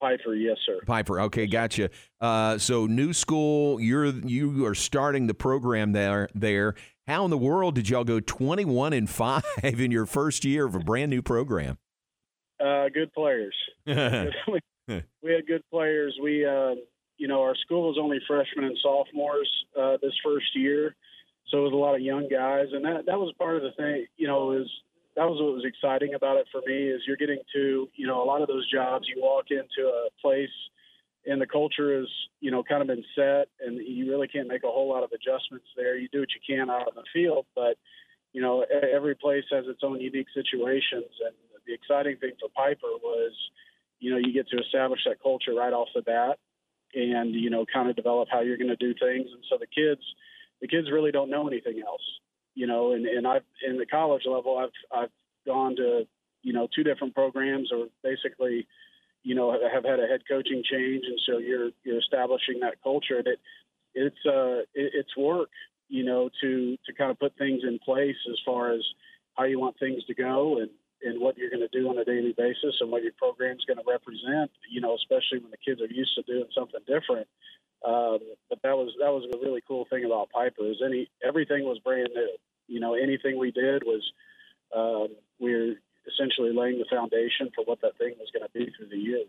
[SPEAKER 17] Piper, yes, sir.
[SPEAKER 2] Piper. Okay, gotcha. Uh, so new school, you're you are starting the program there. There How in the world did y'all go 21 and 5 in your first year of a brand new program?
[SPEAKER 17] Uh, good players. we, we had good players. We, uh, you know, our school was only freshmen and sophomores uh, this first year, so it was a lot of young guys, and that that was part of the thing. You know, is that was what was exciting about it for me is you're getting to, you know, a lot of those jobs. You walk into a place and the culture is, you know, kind of been set, and you really can't make a whole lot of adjustments there. You do what you can out on the field, but you know, every place has its own unique situations. And the exciting thing for Piper was, you know, you get to establish that culture right off the bat, and you know, kind of develop how you're going to do things. And so the kids, the kids really don't know anything else, you know. And and I've in the college level, I've I've gone to you know two different programs, or basically you know have had a head coaching change and so you're you're establishing that culture that it's uh it, it's work you know to to kind of put things in place as far as how you want things to go and and what you're going to do on a daily basis and what your program's going to represent you know especially when the kids are used to doing something different um, but that was that was a really cool thing about Piper is any everything was brand new you know anything we did was um, we're essentially laying the foundation for what that thing was going to be through the years.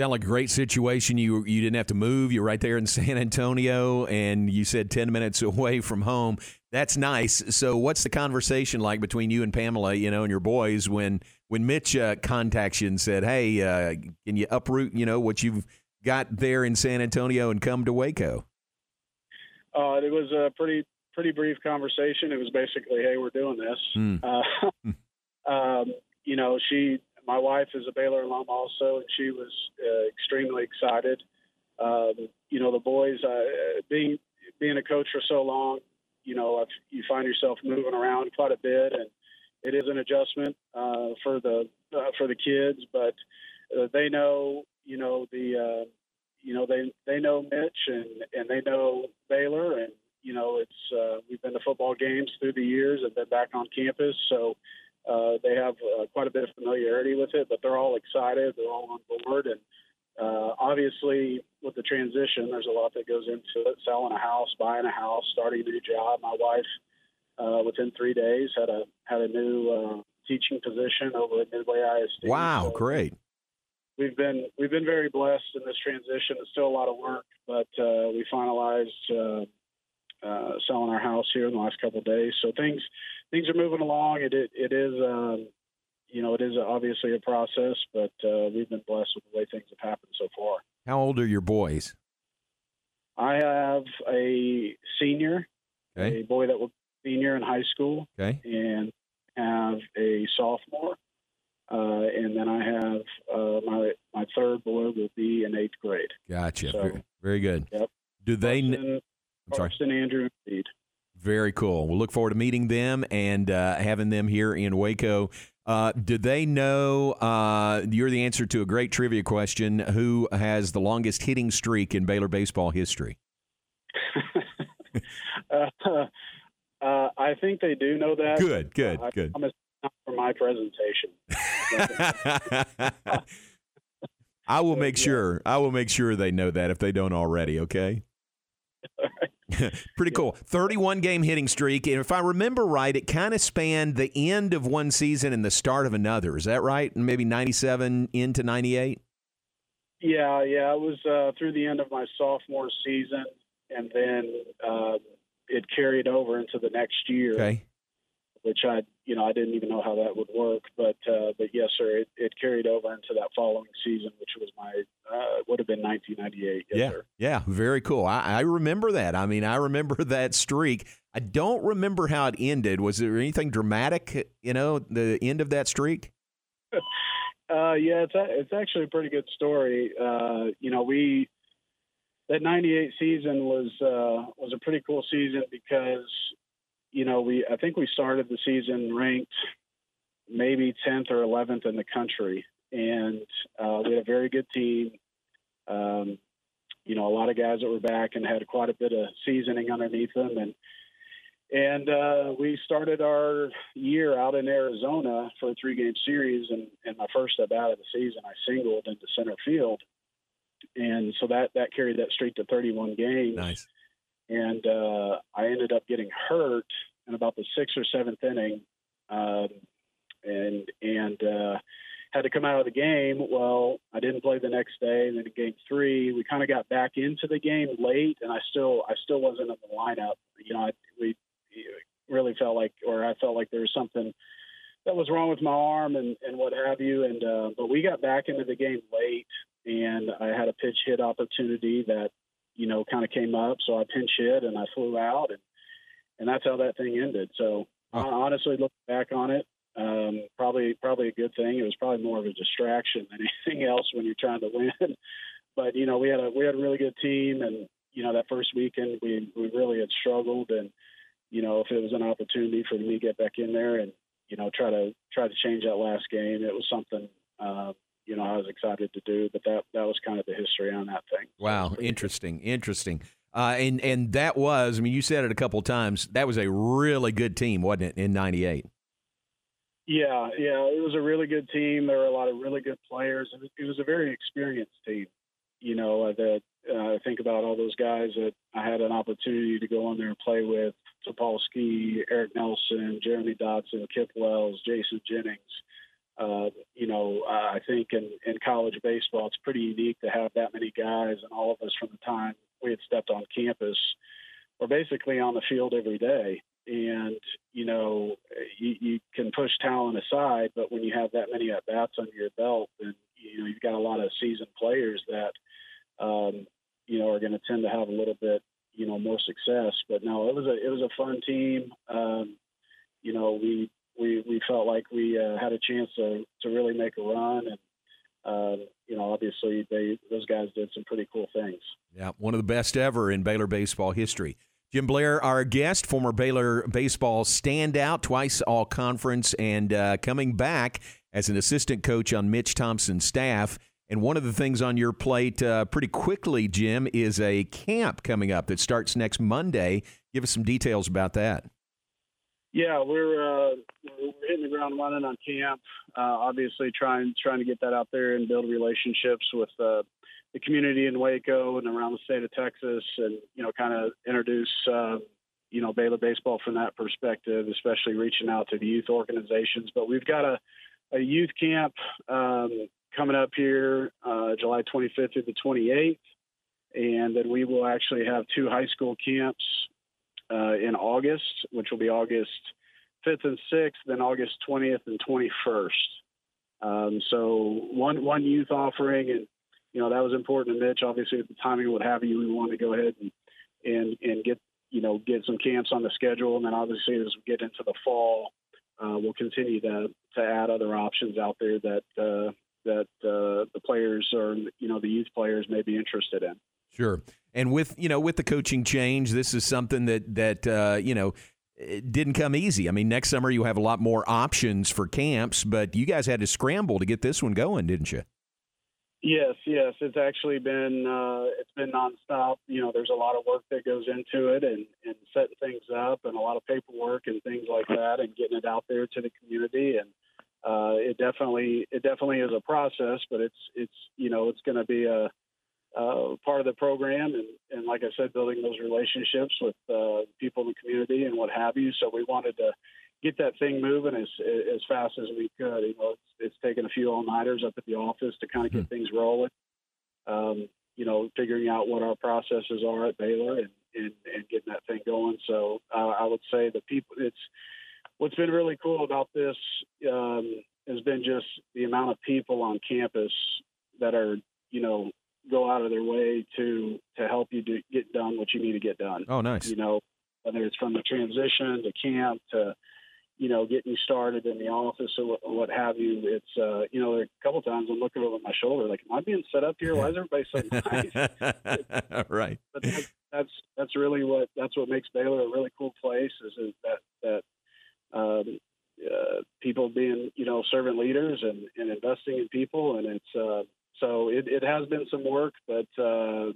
[SPEAKER 2] Sound like a great situation. You you didn't have to move. You're right there in San Antonio, and you said ten minutes away from home. That's nice. So, what's the conversation like between you and Pamela, you know, and your boys when when Mitch uh, contacts you and said, "Hey, uh, can you uproot, you know, what you've got there in San Antonio and come to Waco?"
[SPEAKER 17] Uh, it was a pretty pretty brief conversation. It was basically, "Hey, we're doing this."
[SPEAKER 2] Mm.
[SPEAKER 17] Uh, um, you know, she, my wife is a Baylor alum also, and she was uh, extremely excited. Um, you know, the boys, uh, being being a coach for so long, you know, you find yourself moving around quite a bit, and it is an adjustment uh, for the uh, for the kids, but uh, they know, you know, the uh, you know they they know Mitch and and they know Baylor, and you know, it's uh, we've been to football games through the years and been back on campus, so uh, they have uh, quite a bit of familiarity with it. But they're all excited, they're all on board, and uh, obviously with the transition, there's a lot that goes into it: selling a house, buying a house, starting a new job. My wife, uh, within three days, had a had a new uh, teaching position over at Midway ISD.
[SPEAKER 2] Wow,
[SPEAKER 17] So
[SPEAKER 2] great.
[SPEAKER 17] we've been we've been very blessed in this transition. It's still a lot of work, but uh, we finalized uh, uh, selling our house here in the last couple of days. So things things are moving along. It it, it is um, you know it is obviously a process, but uh, we've been blessed with the way things have happened so far.
[SPEAKER 2] How old are your boys?
[SPEAKER 17] I have a senior,
[SPEAKER 2] Okay.
[SPEAKER 17] a boy that will be senior in high school,
[SPEAKER 2] Okay.
[SPEAKER 17] and have a sophomore. Uh, and then I have uh, my my third boy will be in eighth grade.
[SPEAKER 2] Gotcha.
[SPEAKER 17] So-
[SPEAKER 2] Very, very good.
[SPEAKER 17] Yep.
[SPEAKER 2] Do they? kn-
[SPEAKER 17] Carson,
[SPEAKER 2] I'm sorry.
[SPEAKER 17] Carson Andrew Reed.
[SPEAKER 2] Very cool. We'll look forward to meeting them and uh, having them here in Waco. Uh, do they know? Uh, you're the answer to a great trivia question. Who has the longest hitting streak in Baylor baseball history?
[SPEAKER 17] Uh, uh, I think they do know that.
[SPEAKER 2] Good, good,
[SPEAKER 17] I
[SPEAKER 2] good.
[SPEAKER 17] for my presentation.
[SPEAKER 2] I will make sure. I will make sure they know that if they don't already. Okay. Pretty cool. 31 game hitting streak. And if I remember right, it kind of spanned the end of one season and the start of another. Is that right? Maybe 97 into 98?
[SPEAKER 17] Yeah, yeah. It was uh, through the end of my sophomore season, and then uh, it carried over into the next year.
[SPEAKER 2] Okay.
[SPEAKER 17] Which I, you know, I didn't even know how that would work, but uh, but yes, sir, it, it carried over into that following season, which was my uh, would have been 1998. Yes,
[SPEAKER 2] yeah.
[SPEAKER 17] sir.
[SPEAKER 2] Yeah. Very cool. I, I remember that. I mean, I remember that streak. I don't remember how it ended. Was there anything dramatic, you know, the end of that streak?
[SPEAKER 17] Uh, yeah, it's a, it's actually a pretty good story. Uh, you know, we that '98 season was uh, was a pretty cool season because you know we I think we started the season ranked maybe 10th or 11th in the country, and uh, we had a very good team. Um, you know, a lot of guys that were back and had quite a bit of seasoning underneath them, and and uh, we started our year out in Arizona for a three game series. And, and my first at bat of the season, I singled into center field. And so that, that carried that streak to 31 games.
[SPEAKER 2] Nice.
[SPEAKER 17] And uh, I ended up getting hurt in about the sixth or seventh inning, um, and and uh, had to come out of the game. Well, I didn't play the next day, and then in game three, we kind of got back into the game late, and I still I still wasn't in the lineup. You know, I, we really felt like, or I felt like there was something that was wrong with my arm and, and what have you. And uh, but we got back into the game late, and I had a pitch hit opportunity that you know kind of came up, so I pinch hit and I flew out, and and that's how that thing ended. So uh, honestly, looking back on it, um, probably probably a good thing. It was probably more of a distraction than anything else when you're trying to win. but you know, we had a we had a really good team, and you know that first weekend we we really had struggled, and you know if it was an opportunity for me to get back in there and you know try to try to change that last game, it was something. Uh, you know, I was excited to do, but that that was kind of the history on that thing.
[SPEAKER 2] Wow, interesting, interesting. Uh, and and that was, I mean, you said it a couple of times. That was a really good team, wasn't it, in '98?
[SPEAKER 17] Yeah, yeah, it was a really good team. There were a lot of really good players, and it was a very experienced team. You know, uh, that uh, I think about all those guys that I had an opportunity to go on there and play with: Topolski, Eric Nelson, Jeremy Dotson, Kip Wells, Jason Jennings. Uh, you know, I think in, in college baseball, it's pretty unique to have that many guys, and all of us from the time we had stepped on campus were basically on the field every day. And you know, you, you can push talent aside, but when you have that many at bats under your belt, then you know you've got a lot of seasoned players that um, you know are going to tend to have a little bit you know more success. But no, it was a it was a fun team. Um, you know, we felt like we uh, had a chance to to really make a run, and um, you know, obviously they those guys did some pretty cool things.
[SPEAKER 2] Yeah, one of the best ever in Baylor baseball history. Jim Blair, our guest, former Baylor baseball standout, twice all conference, and uh, coming back as an assistant coach on Mitch Thompson's staff. And one of the things on your plate uh, pretty quickly, Jim, is a camp coming up that starts next Monday. Give us some details about that.
[SPEAKER 17] Yeah, we're uh, we're hitting the ground running on camp. Uh, obviously, trying trying to get that out there and build relationships with uh, the community in Waco and around the state of Texas, and you know, kind of introduce uh, you know Baylor baseball from that perspective, especially reaching out to the youth organizations. But we've got a, a youth camp um, coming up here, uh, July 25th through the 28th, and then we will actually have two high school camps uh, in August, which will be August 5th and 6th, then August 20th and 21st. Um, so one one youth offering, and you know that was important to Mitch. Obviously, at the timing, what have you, we wanted to go ahead and and and get you know get some camps on the schedule, and then obviously as we get into the fall, uh, we'll continue to to add other options out there that uh, that uh, the players or you know the youth players may be interested in.
[SPEAKER 2] Sure. And with you know with the coaching change, this is something that that uh, you know didn't come easy. I mean, next summer you have a lot more options for camps, but you guys had to scramble to get this one going, didn't you?
[SPEAKER 17] Yes, yes, it's actually been uh, it's been nonstop. You know, there's a lot of work that goes into it, and and setting things up, and a lot of paperwork and things like that, and getting it out there to the community. And uh, it definitely it definitely is a process, but it's it's you know it's going to be a uh, part of the program, and, and like I said, building those relationships with uh, people in the community and what have you. So we wanted to get that thing moving as as fast as we could. You know, it's, it's taken a few all nighters up at the office to kind of get things rolling. Um, you know, figuring out what our processes are at Baylor and and, and getting that thing going. So uh, I would say the people. It's what's been really cool about this um, has been just the amount of people on campus that are you know go out of their way to to help you do, get done what you need to get done.
[SPEAKER 2] Oh, nice.
[SPEAKER 17] You know, whether it's from the transition to camp to you know getting you started in the office or what, what have you. It's uh, you know, a couple times I'm looking over my shoulder like, am I being set up here? Why is everybody so nice?
[SPEAKER 2] right.
[SPEAKER 17] But that's, that's that's really what that's what makes Baylor a really cool place is, is that that um, uh, people being you know servant leaders and, and investing in people and it's uh, so it, it has been some work, but uh,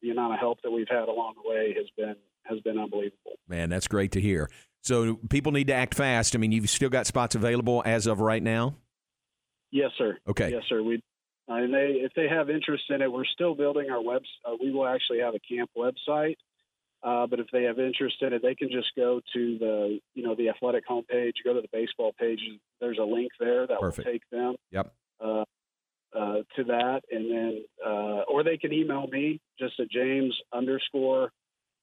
[SPEAKER 17] the amount of help that we've had along the way has been has been unbelievable.
[SPEAKER 2] Man, that's great to hear. So people need to act fast. I mean, you've still got spots available as of right now.
[SPEAKER 17] Yes, sir.
[SPEAKER 2] Okay.
[SPEAKER 17] Yes, sir. We uh, and they if they have interest in it, we're still building our web. Uh, we will actually have a camp website. Uh, but if they have interest in it, they can just go to the you know the athletic homepage, go to the baseball page. There's a link there that
[SPEAKER 2] Perfect.
[SPEAKER 17] will take them
[SPEAKER 2] Yep.
[SPEAKER 17] Uh, to that, and then uh, or they can email me just at James underscore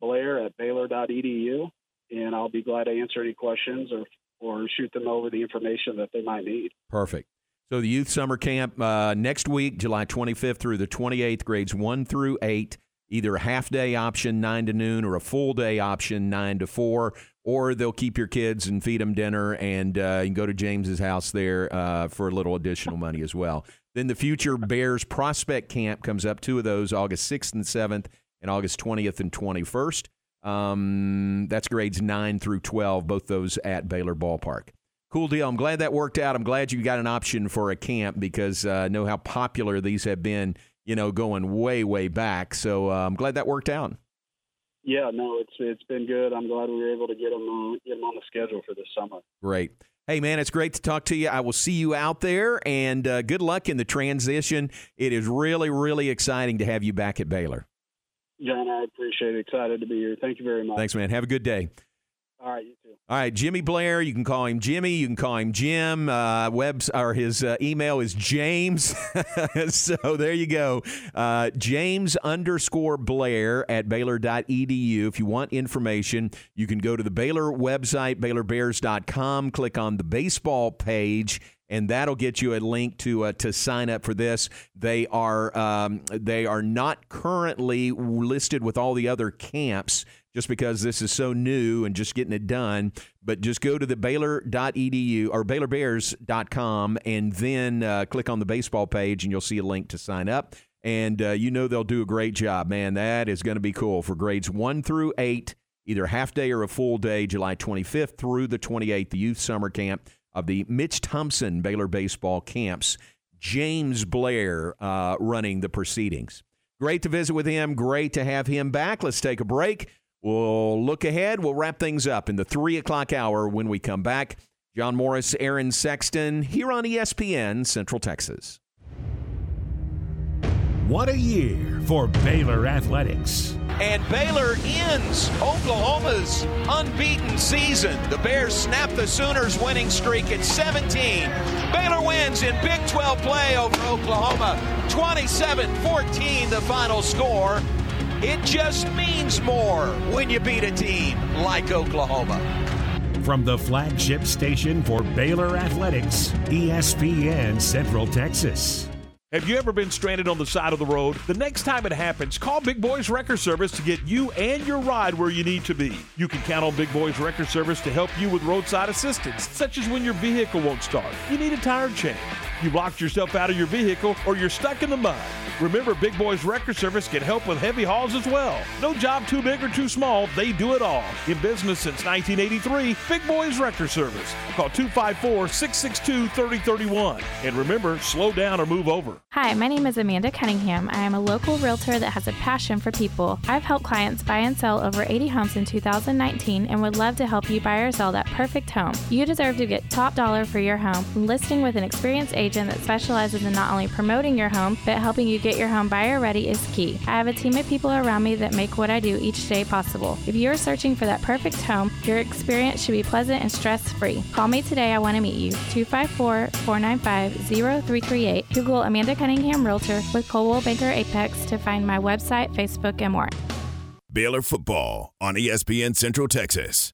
[SPEAKER 17] Blair at Baylor.edu, and I'll be glad to answer any questions or or shoot them over the information that they might need.
[SPEAKER 2] Perfect. So the youth summer camp uh, next week, July 25th through the 28th, grades one through eight. Either a half day option, nine to noon, or a full day option, nine to four. Or they'll keep your kids and feed them dinner, and uh, you can go to James's house there uh, for a little additional money as well. Then the Future Bears Prospect Camp comes up. Two of those, August 6th and 7th, and August 20th and 21st. Um, that's grades 9 through 12, both those at Baylor Ballpark. Cool deal. I'm glad that worked out. I'm glad you got an option for a camp because uh, I know how popular these have been, you know, going way, way back. So uh, I'm glad that worked out.
[SPEAKER 17] Yeah, no, it's it's been good. I'm glad we were able to get them uh, get them on the schedule for this summer.
[SPEAKER 2] Great. Hey, man, it's great to talk to you. I will see you out there, and uh, good luck in the transition. It is really, really exciting to have you back at Baylor.
[SPEAKER 17] John, I appreciate it. Excited to be here. Thank you very much.
[SPEAKER 2] Thanks, man. Have a good day.
[SPEAKER 17] All right, you too.
[SPEAKER 2] All right, Jimmy Blair. You can call him Jimmy. You can call him Jim. Uh, webs or his uh, email is James. so there you go. Uh, James underscore Blair at Baylor.edu. If you want information, you can go to the Baylor website, BaylorBears.com. Click on the baseball page. And that'll get you a link to uh, to sign up for this. They are um, they are not currently listed with all the other camps just because this is so new and just getting it done. But just go to the Baylor.edu or BaylorBears.com and then uh, click on the baseball page and you'll see a link to sign up. And uh, you know they'll do a great job, man. That is going to be cool for grades one through eight, either half day or a full day, July 25th through the 28th, the youth summer camp of the Mitch Thompson Baylor baseball camps. James Blair uh, running the proceedings. Great to visit with him. Great to have him back. Let's take a break. We'll look ahead. We'll wrap things up in the three o'clock hour when we come back. John Morris, Aaron Sexton here on ESPN Central Texas.
[SPEAKER 10] What a year for Baylor Athletics.
[SPEAKER 11] And Baylor ends Oklahoma's unbeaten season. The Bears snap the Sooners' winning streak at 17. Baylor wins in Big 12 play over Oklahoma. 27 14, the final score. It just means more when you beat a team like Oklahoma.
[SPEAKER 10] From the flagship station for Baylor Athletics, ESPN Central Texas.
[SPEAKER 19] Have you ever been stranded on the side of the road? The next time it happens, call Big Boys Wrecker Service to get you and your ride where you need to be. You can count on Big Boys Wrecker Service to help you with roadside assistance, such as when your vehicle won't start, you need a tire change, you locked yourself out of your vehicle, or you're stuck in the mud. Remember, Big Boys Wrecker Service can help with heavy hauls as well. No job too big or too small, they do it all. In business since 1983, Big Boys Wrecker Service. Call 254 662 3031. And remember, slow down or move over.
[SPEAKER 20] Hi, my name is Amanda Cunningham. I am a local realtor that has a passion for people. I've helped clients buy and sell over 80 homes in 2019 and would love to help you buy or sell that perfect home. You deserve to get top dollar for your home. Listing with an experienced agent that specializes in not only promoting your home, but helping you get your home buyer ready is key. I have a team of people around me that make what I do each day possible. If you're searching for that perfect home, your experience should be pleasant and stress free. Call me today. I want to meet you. 254 495 0338. Google Amanda Cunningham Realtor with Coldwell Banker Apex to find my website, Facebook, and more.
[SPEAKER 1] Baylor football on ESPN Central Texas.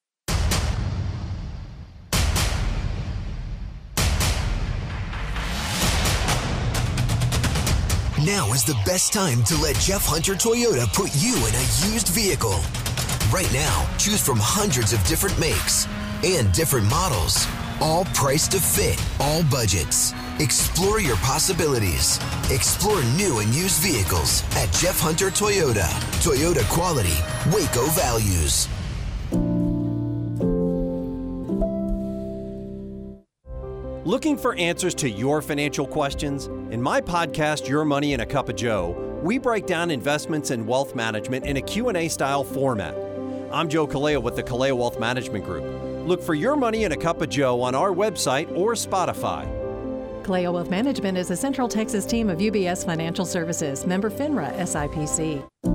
[SPEAKER 21] Now is the best time to let Jeff Hunter Toyota put you in a used vehicle. Right now, choose from hundreds of different makes and different models, all priced to fit all budgets. Explore your possibilities. Explore new and used vehicles at Jeff Hunter Toyota. Toyota quality, Waco values.
[SPEAKER 22] Looking for answers to your financial questions? In my podcast Your Money in a Cup of Joe, we break down investments and wealth management in a Q&A style format. I'm Joe Kaleo with the Kaleo Wealth Management Group. Look for Your Money in a Cup of Joe on our website or Spotify.
[SPEAKER 23] Kaleo Wealth Management is a Central Texas team of UBS Financial Services, member FINRA SIPC.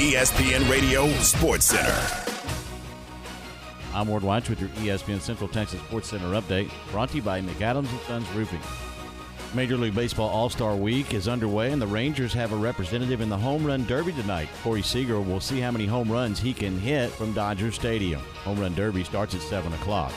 [SPEAKER 1] ESPN Radio Sports Center.
[SPEAKER 15] I'm Ward Watch with your ESPN Central Texas Sports Center update, brought to you by McAdams and Sons Roofing. Major League Baseball All Star Week is underway, and the Rangers have a representative in the Home Run Derby tonight. Corey Seager will see how many home runs he can hit from Dodger Stadium. Home Run Derby starts at 7 o'clock.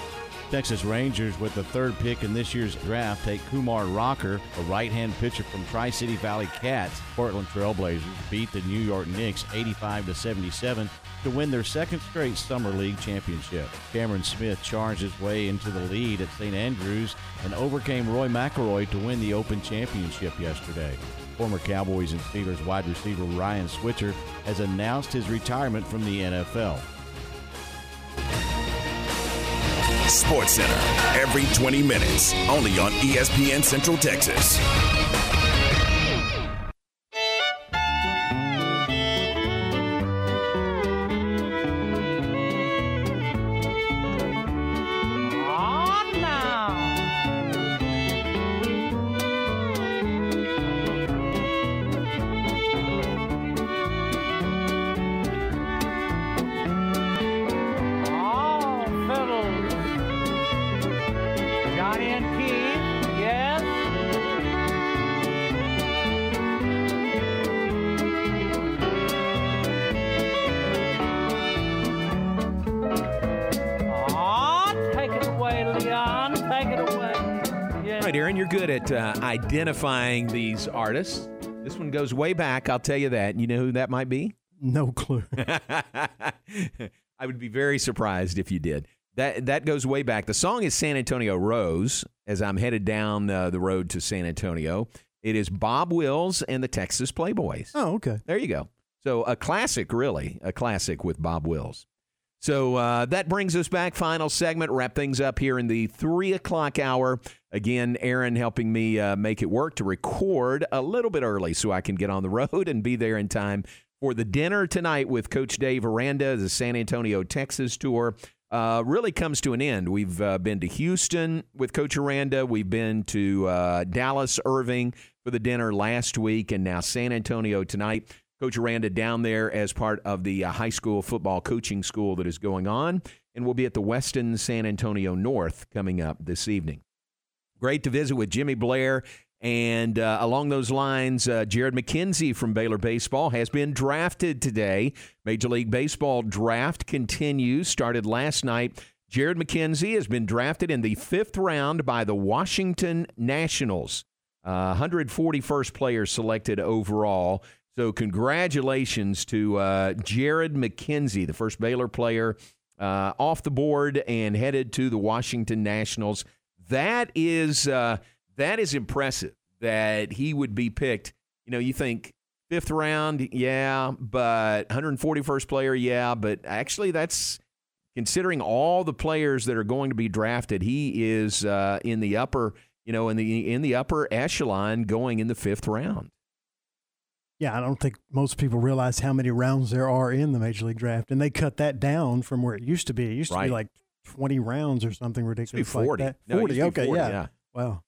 [SPEAKER 15] Texas Rangers, with the third pick in this year's draft, take Kumar Rocker, a right-hand pitcher from Tri-City Valley Cats. Portland Trailblazers beat the New York Knicks 85 to 77 to win their second straight Summer League championship. Cameron Smith charged his way into the lead at St. Andrews and overcame Rory McIlroy to win the Open Championship yesterday. Former Cowboys and Steelers wide receiver Ryan Switzer has announced his retirement from the NFL.
[SPEAKER 1] Sports Center every 20 minutes, only on ESPN Central Texas.
[SPEAKER 2] Identifying these artists. This one goes way back, I'll tell you that. You know who that might be?
[SPEAKER 3] No clue.
[SPEAKER 2] I would be very surprised if you did. That that goes way back. The song is San Antonio Rose. As I'm headed down uh, the road to San Antonio, it is Bob Wills and the Texas Playboys.
[SPEAKER 3] Oh, okay.
[SPEAKER 2] There you go. So a classic, really, a classic with Bob Wills. So uh, that brings us back. Final segment. Wrap things up here in the three o'clock hour. Again, Aaron helping me uh, make it work to record a little bit early so I can get on the road and be there in time for the dinner tonight with Coach Dave Aranda, the San Antonio, Texas tour. Uh, really comes to an end. We've uh, been to Houston with Coach Aranda. We've been to uh, Dallas, Irving for the dinner last week, and now San Antonio tonight. Coach Aranda down there as part of the uh, high school football coaching school that is going on, and we'll be at the Westin San Antonio North coming up this evening. Great to visit with Jimmy Blair. And uh, along those lines, uh, Jared McKenzie from Baylor Baseball has been drafted today. Major League Baseball draft continues, started last night. Jared McKenzie has been drafted in the fifth round by the Washington Nationals. Uh, 141st player selected overall. So, congratulations to uh, Jared McKenzie, the first Baylor player uh, off the board and headed to the Washington Nationals. That is uh, that is impressive that he would be picked. You know, you think fifth round, yeah, but 141st player, yeah, but actually that's considering all the players that are going to be drafted. He is uh, in the upper, you know, in the in the upper echelon, going in the fifth round.
[SPEAKER 3] Yeah, I don't think most people realize how many rounds there are in the Major League Draft, and they cut that down from where it used to be. It used to
[SPEAKER 2] Right.
[SPEAKER 3] be like twenty rounds or something ridiculous
[SPEAKER 2] be 40.
[SPEAKER 3] like that.
[SPEAKER 2] No,
[SPEAKER 3] Forty,
[SPEAKER 2] used to be
[SPEAKER 3] okay,
[SPEAKER 2] 40,
[SPEAKER 3] yeah.
[SPEAKER 2] yeah.
[SPEAKER 3] Wow.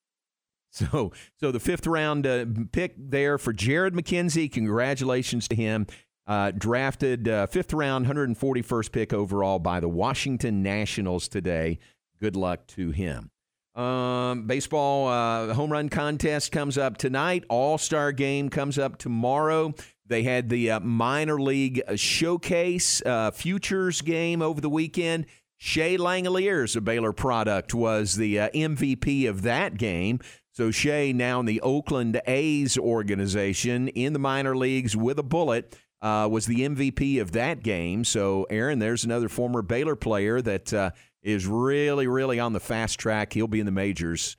[SPEAKER 2] So, so the fifth round uh, pick there for Jared McKenzie. Congratulations to him. Uh, drafted uh, fifth round, 141st pick overall by the Washington Nationals today. Good luck to him. Um, baseball uh, home run contest comes up tonight. All star game comes up tomorrow. They had the uh, minor league showcase uh, futures game over the weekend. Shea Langeliers, a Baylor product, was the uh, MVP of that game. So Shea, now in the Oakland A's organization in the minor leagues with a bullet, uh, was the MVP of that game. So Aaron, there's another former Baylor player that uh, is really, really on the fast track. He'll be in the majors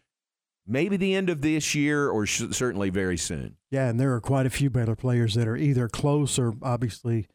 [SPEAKER 2] maybe the end of this year or sh- certainly very soon.
[SPEAKER 3] Yeah, and there are quite a few Baylor players that are either close or obviously,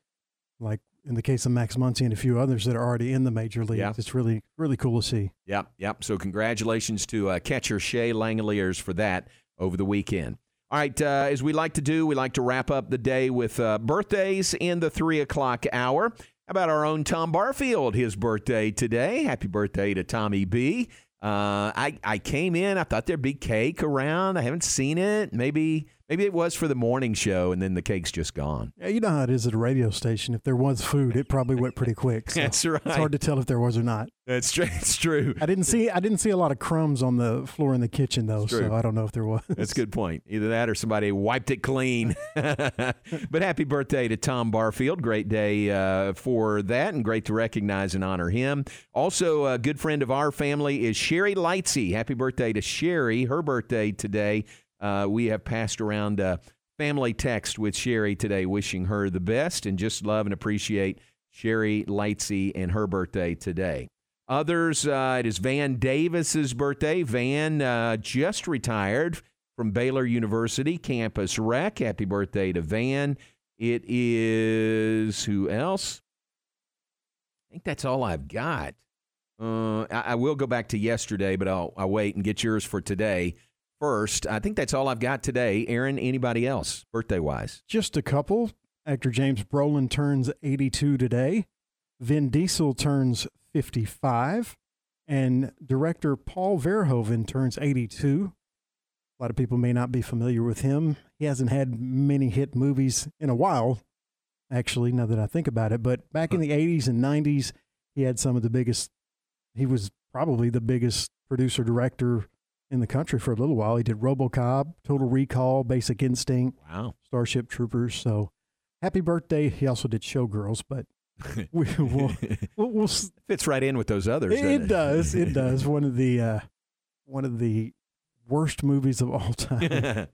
[SPEAKER 3] like in the case of Max Muncy and a few others that are already in the major leagues.
[SPEAKER 2] Yeah.
[SPEAKER 3] It's really, really cool to see.
[SPEAKER 2] Yep, yep. So congratulations to uh, catcher Shea Langeliers for that over the weekend. All right, uh, as we like to do, we like to wrap up the day with uh, birthdays in the three o'clock hour. About our own Tom Barfield? His birthday today. Happy birthday to Tommy B. Uh, I I came in. I thought there'd be cake around. I haven't seen it. Maybe maybe it was for the morning show, and then the cake's just gone.
[SPEAKER 3] Yeah, you know how it is at a radio station. If there was food, it probably went pretty quick. So
[SPEAKER 2] That's right.
[SPEAKER 3] It's hard to tell if there was or not.
[SPEAKER 2] That's true. It's true.
[SPEAKER 3] I didn't see I didn't see a lot of crumbs on the floor in the kitchen though, so I don't know if there was.
[SPEAKER 2] That's a good point. Either that or somebody wiped it clean. but happy birthday to Tom Barfield. Great day uh, for that and great to recognize and honor him. Also, a good friend of our family is Sherry Lightsey. Happy birthday to Sherry. Her birthday today. Uh, we have passed around a family text with Sherry today, wishing her the best and just love and appreciate Sherry Lightsey and her birthday today. Others, uh, it is Van Davis's birthday. Van uh, just retired from Baylor University campus rec. Happy birthday to Van. It is who else? I think that's all I've got. Uh, I, I will go back to yesterday, but I'll, I'll wait and get yours for today first. I think that's all I've got today. Aaron, anybody else birthday wise?
[SPEAKER 3] Just a couple. Actor James Brolin turns 82 today. Vin Diesel turns 55. And director Paul Verhoeven turns 82. A lot of people may not be familiar with him. He hasn't had many hit movies in a while, actually, now that I think about it. But back in the 80s and 90s, he had some of the biggest, he was probably the biggest producer director in the country for a little while. He did Robocop, Total Recall, Basic Instinct,
[SPEAKER 2] wow,
[SPEAKER 3] Starship Troopers. So happy birthday. He also did Showgirls, but we will we'll, we'll,
[SPEAKER 2] fits right in with those others.
[SPEAKER 3] It, it does. It does. One of the uh, one of the worst movies of all time.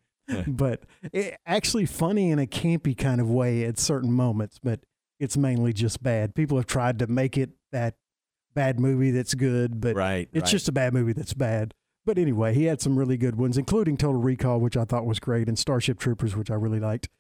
[SPEAKER 3] but it, actually funny in a campy kind of way at certain moments, but it's mainly just bad. People have tried to make it that bad movie that's good, but
[SPEAKER 2] right,
[SPEAKER 3] it's
[SPEAKER 2] right.
[SPEAKER 3] just a bad movie that's bad. But anyway, he had some really good ones, including Total Recall, which I thought was great, and Starship Troopers, which I really liked.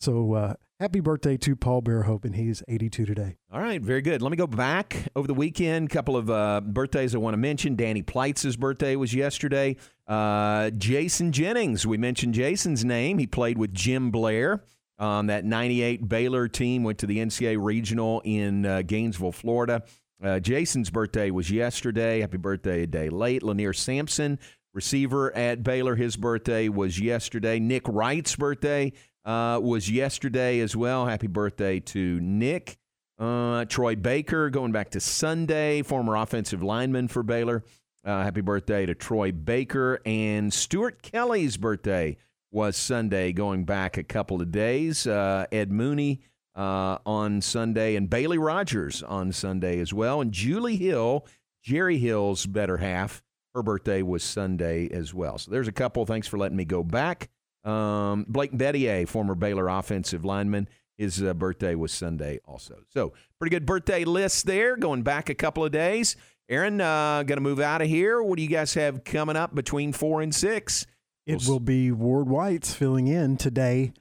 [SPEAKER 3] So uh, happy birthday to Paul Verhoeven, and he's 82 today.
[SPEAKER 2] All right, very good. Let me go back over the weekend. Couple of uh, birthdays I want to mention. Danny Pleitz's birthday was yesterday. Uh, Jason Jennings, we mentioned Jason's name. He played with Jim Blair on that 98 Baylor team, went to the NCAA Regional in uh, Gainesville, Florida. Uh, Jason's birthday was yesterday. Happy birthday a day late. Lanear Sampson, receiver at Baylor, his birthday was yesterday. Nick Wright's birthday uh, was yesterday as well. Happy birthday to Nick. Uh, Troy Baker going back to Sunday, former offensive lineman for Baylor. Uh, happy birthday to Troy Baker. And Stuart Kelly's birthday was Sunday, going back a couple of days. Uh, Ed Mooney uh, on Sunday, and Bailey Rogers on Sunday as well. And Julie Hill, Jerry Hill's better half, her birthday was Sunday as well. So there's a couple. Thanks for letting me go back. Um, Blake Bettier, former Baylor offensive lineman, his uh, birthday was Sunday also. So pretty good birthday list there, going back a couple of days. Aaron, uh, going to move out of here. What do you guys have coming up between four and six?
[SPEAKER 3] It will be Ward White's filling in today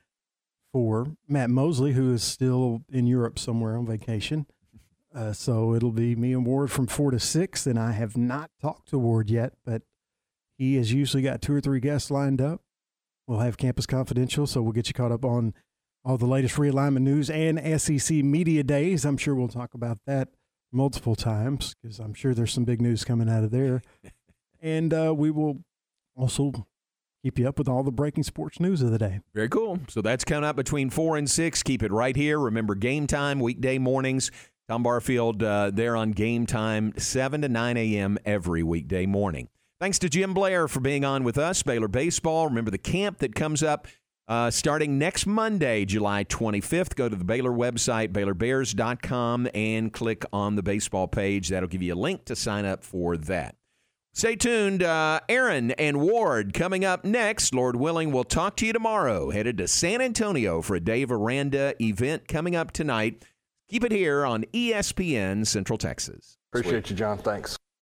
[SPEAKER 3] for Matt Mosley, who is still in Europe somewhere on vacation. Uh, so it'll be me and Ward from four to six, and I have not talked to Ward yet, but he has usually got two or three guests lined up. We'll have Campus Confidential, so we'll get you caught up on all the latest realignment news and SEC media days. I'm sure we'll talk about that multiple times because I'm sure there's some big news coming out of there. and uh, we will also keep you up with all the breaking sports news of the day.
[SPEAKER 2] Very cool. So that's coming up between four and six. Keep it right here. Remember, game time, weekday mornings. Tom Barfield uh, there on game time, 7 to 9 a.m. every weekday morning. Thanks to Jim Blair for being on with us, Baylor Baseball. Remember the camp that comes up uh, starting next Monday, July 25th. Go to the Baylor website, BaylorBears.com, and click on the baseball page. That'll give you a link to sign up for that. Stay tuned. Uh, Aaron and Ward coming up next. Lord willing, we'll talk to you tomorrow. Headed to San Antonio for a Dave Aranda event coming up tonight. Keep it here on ESPN Central Texas.
[SPEAKER 18] Appreciate you, John. Thanks.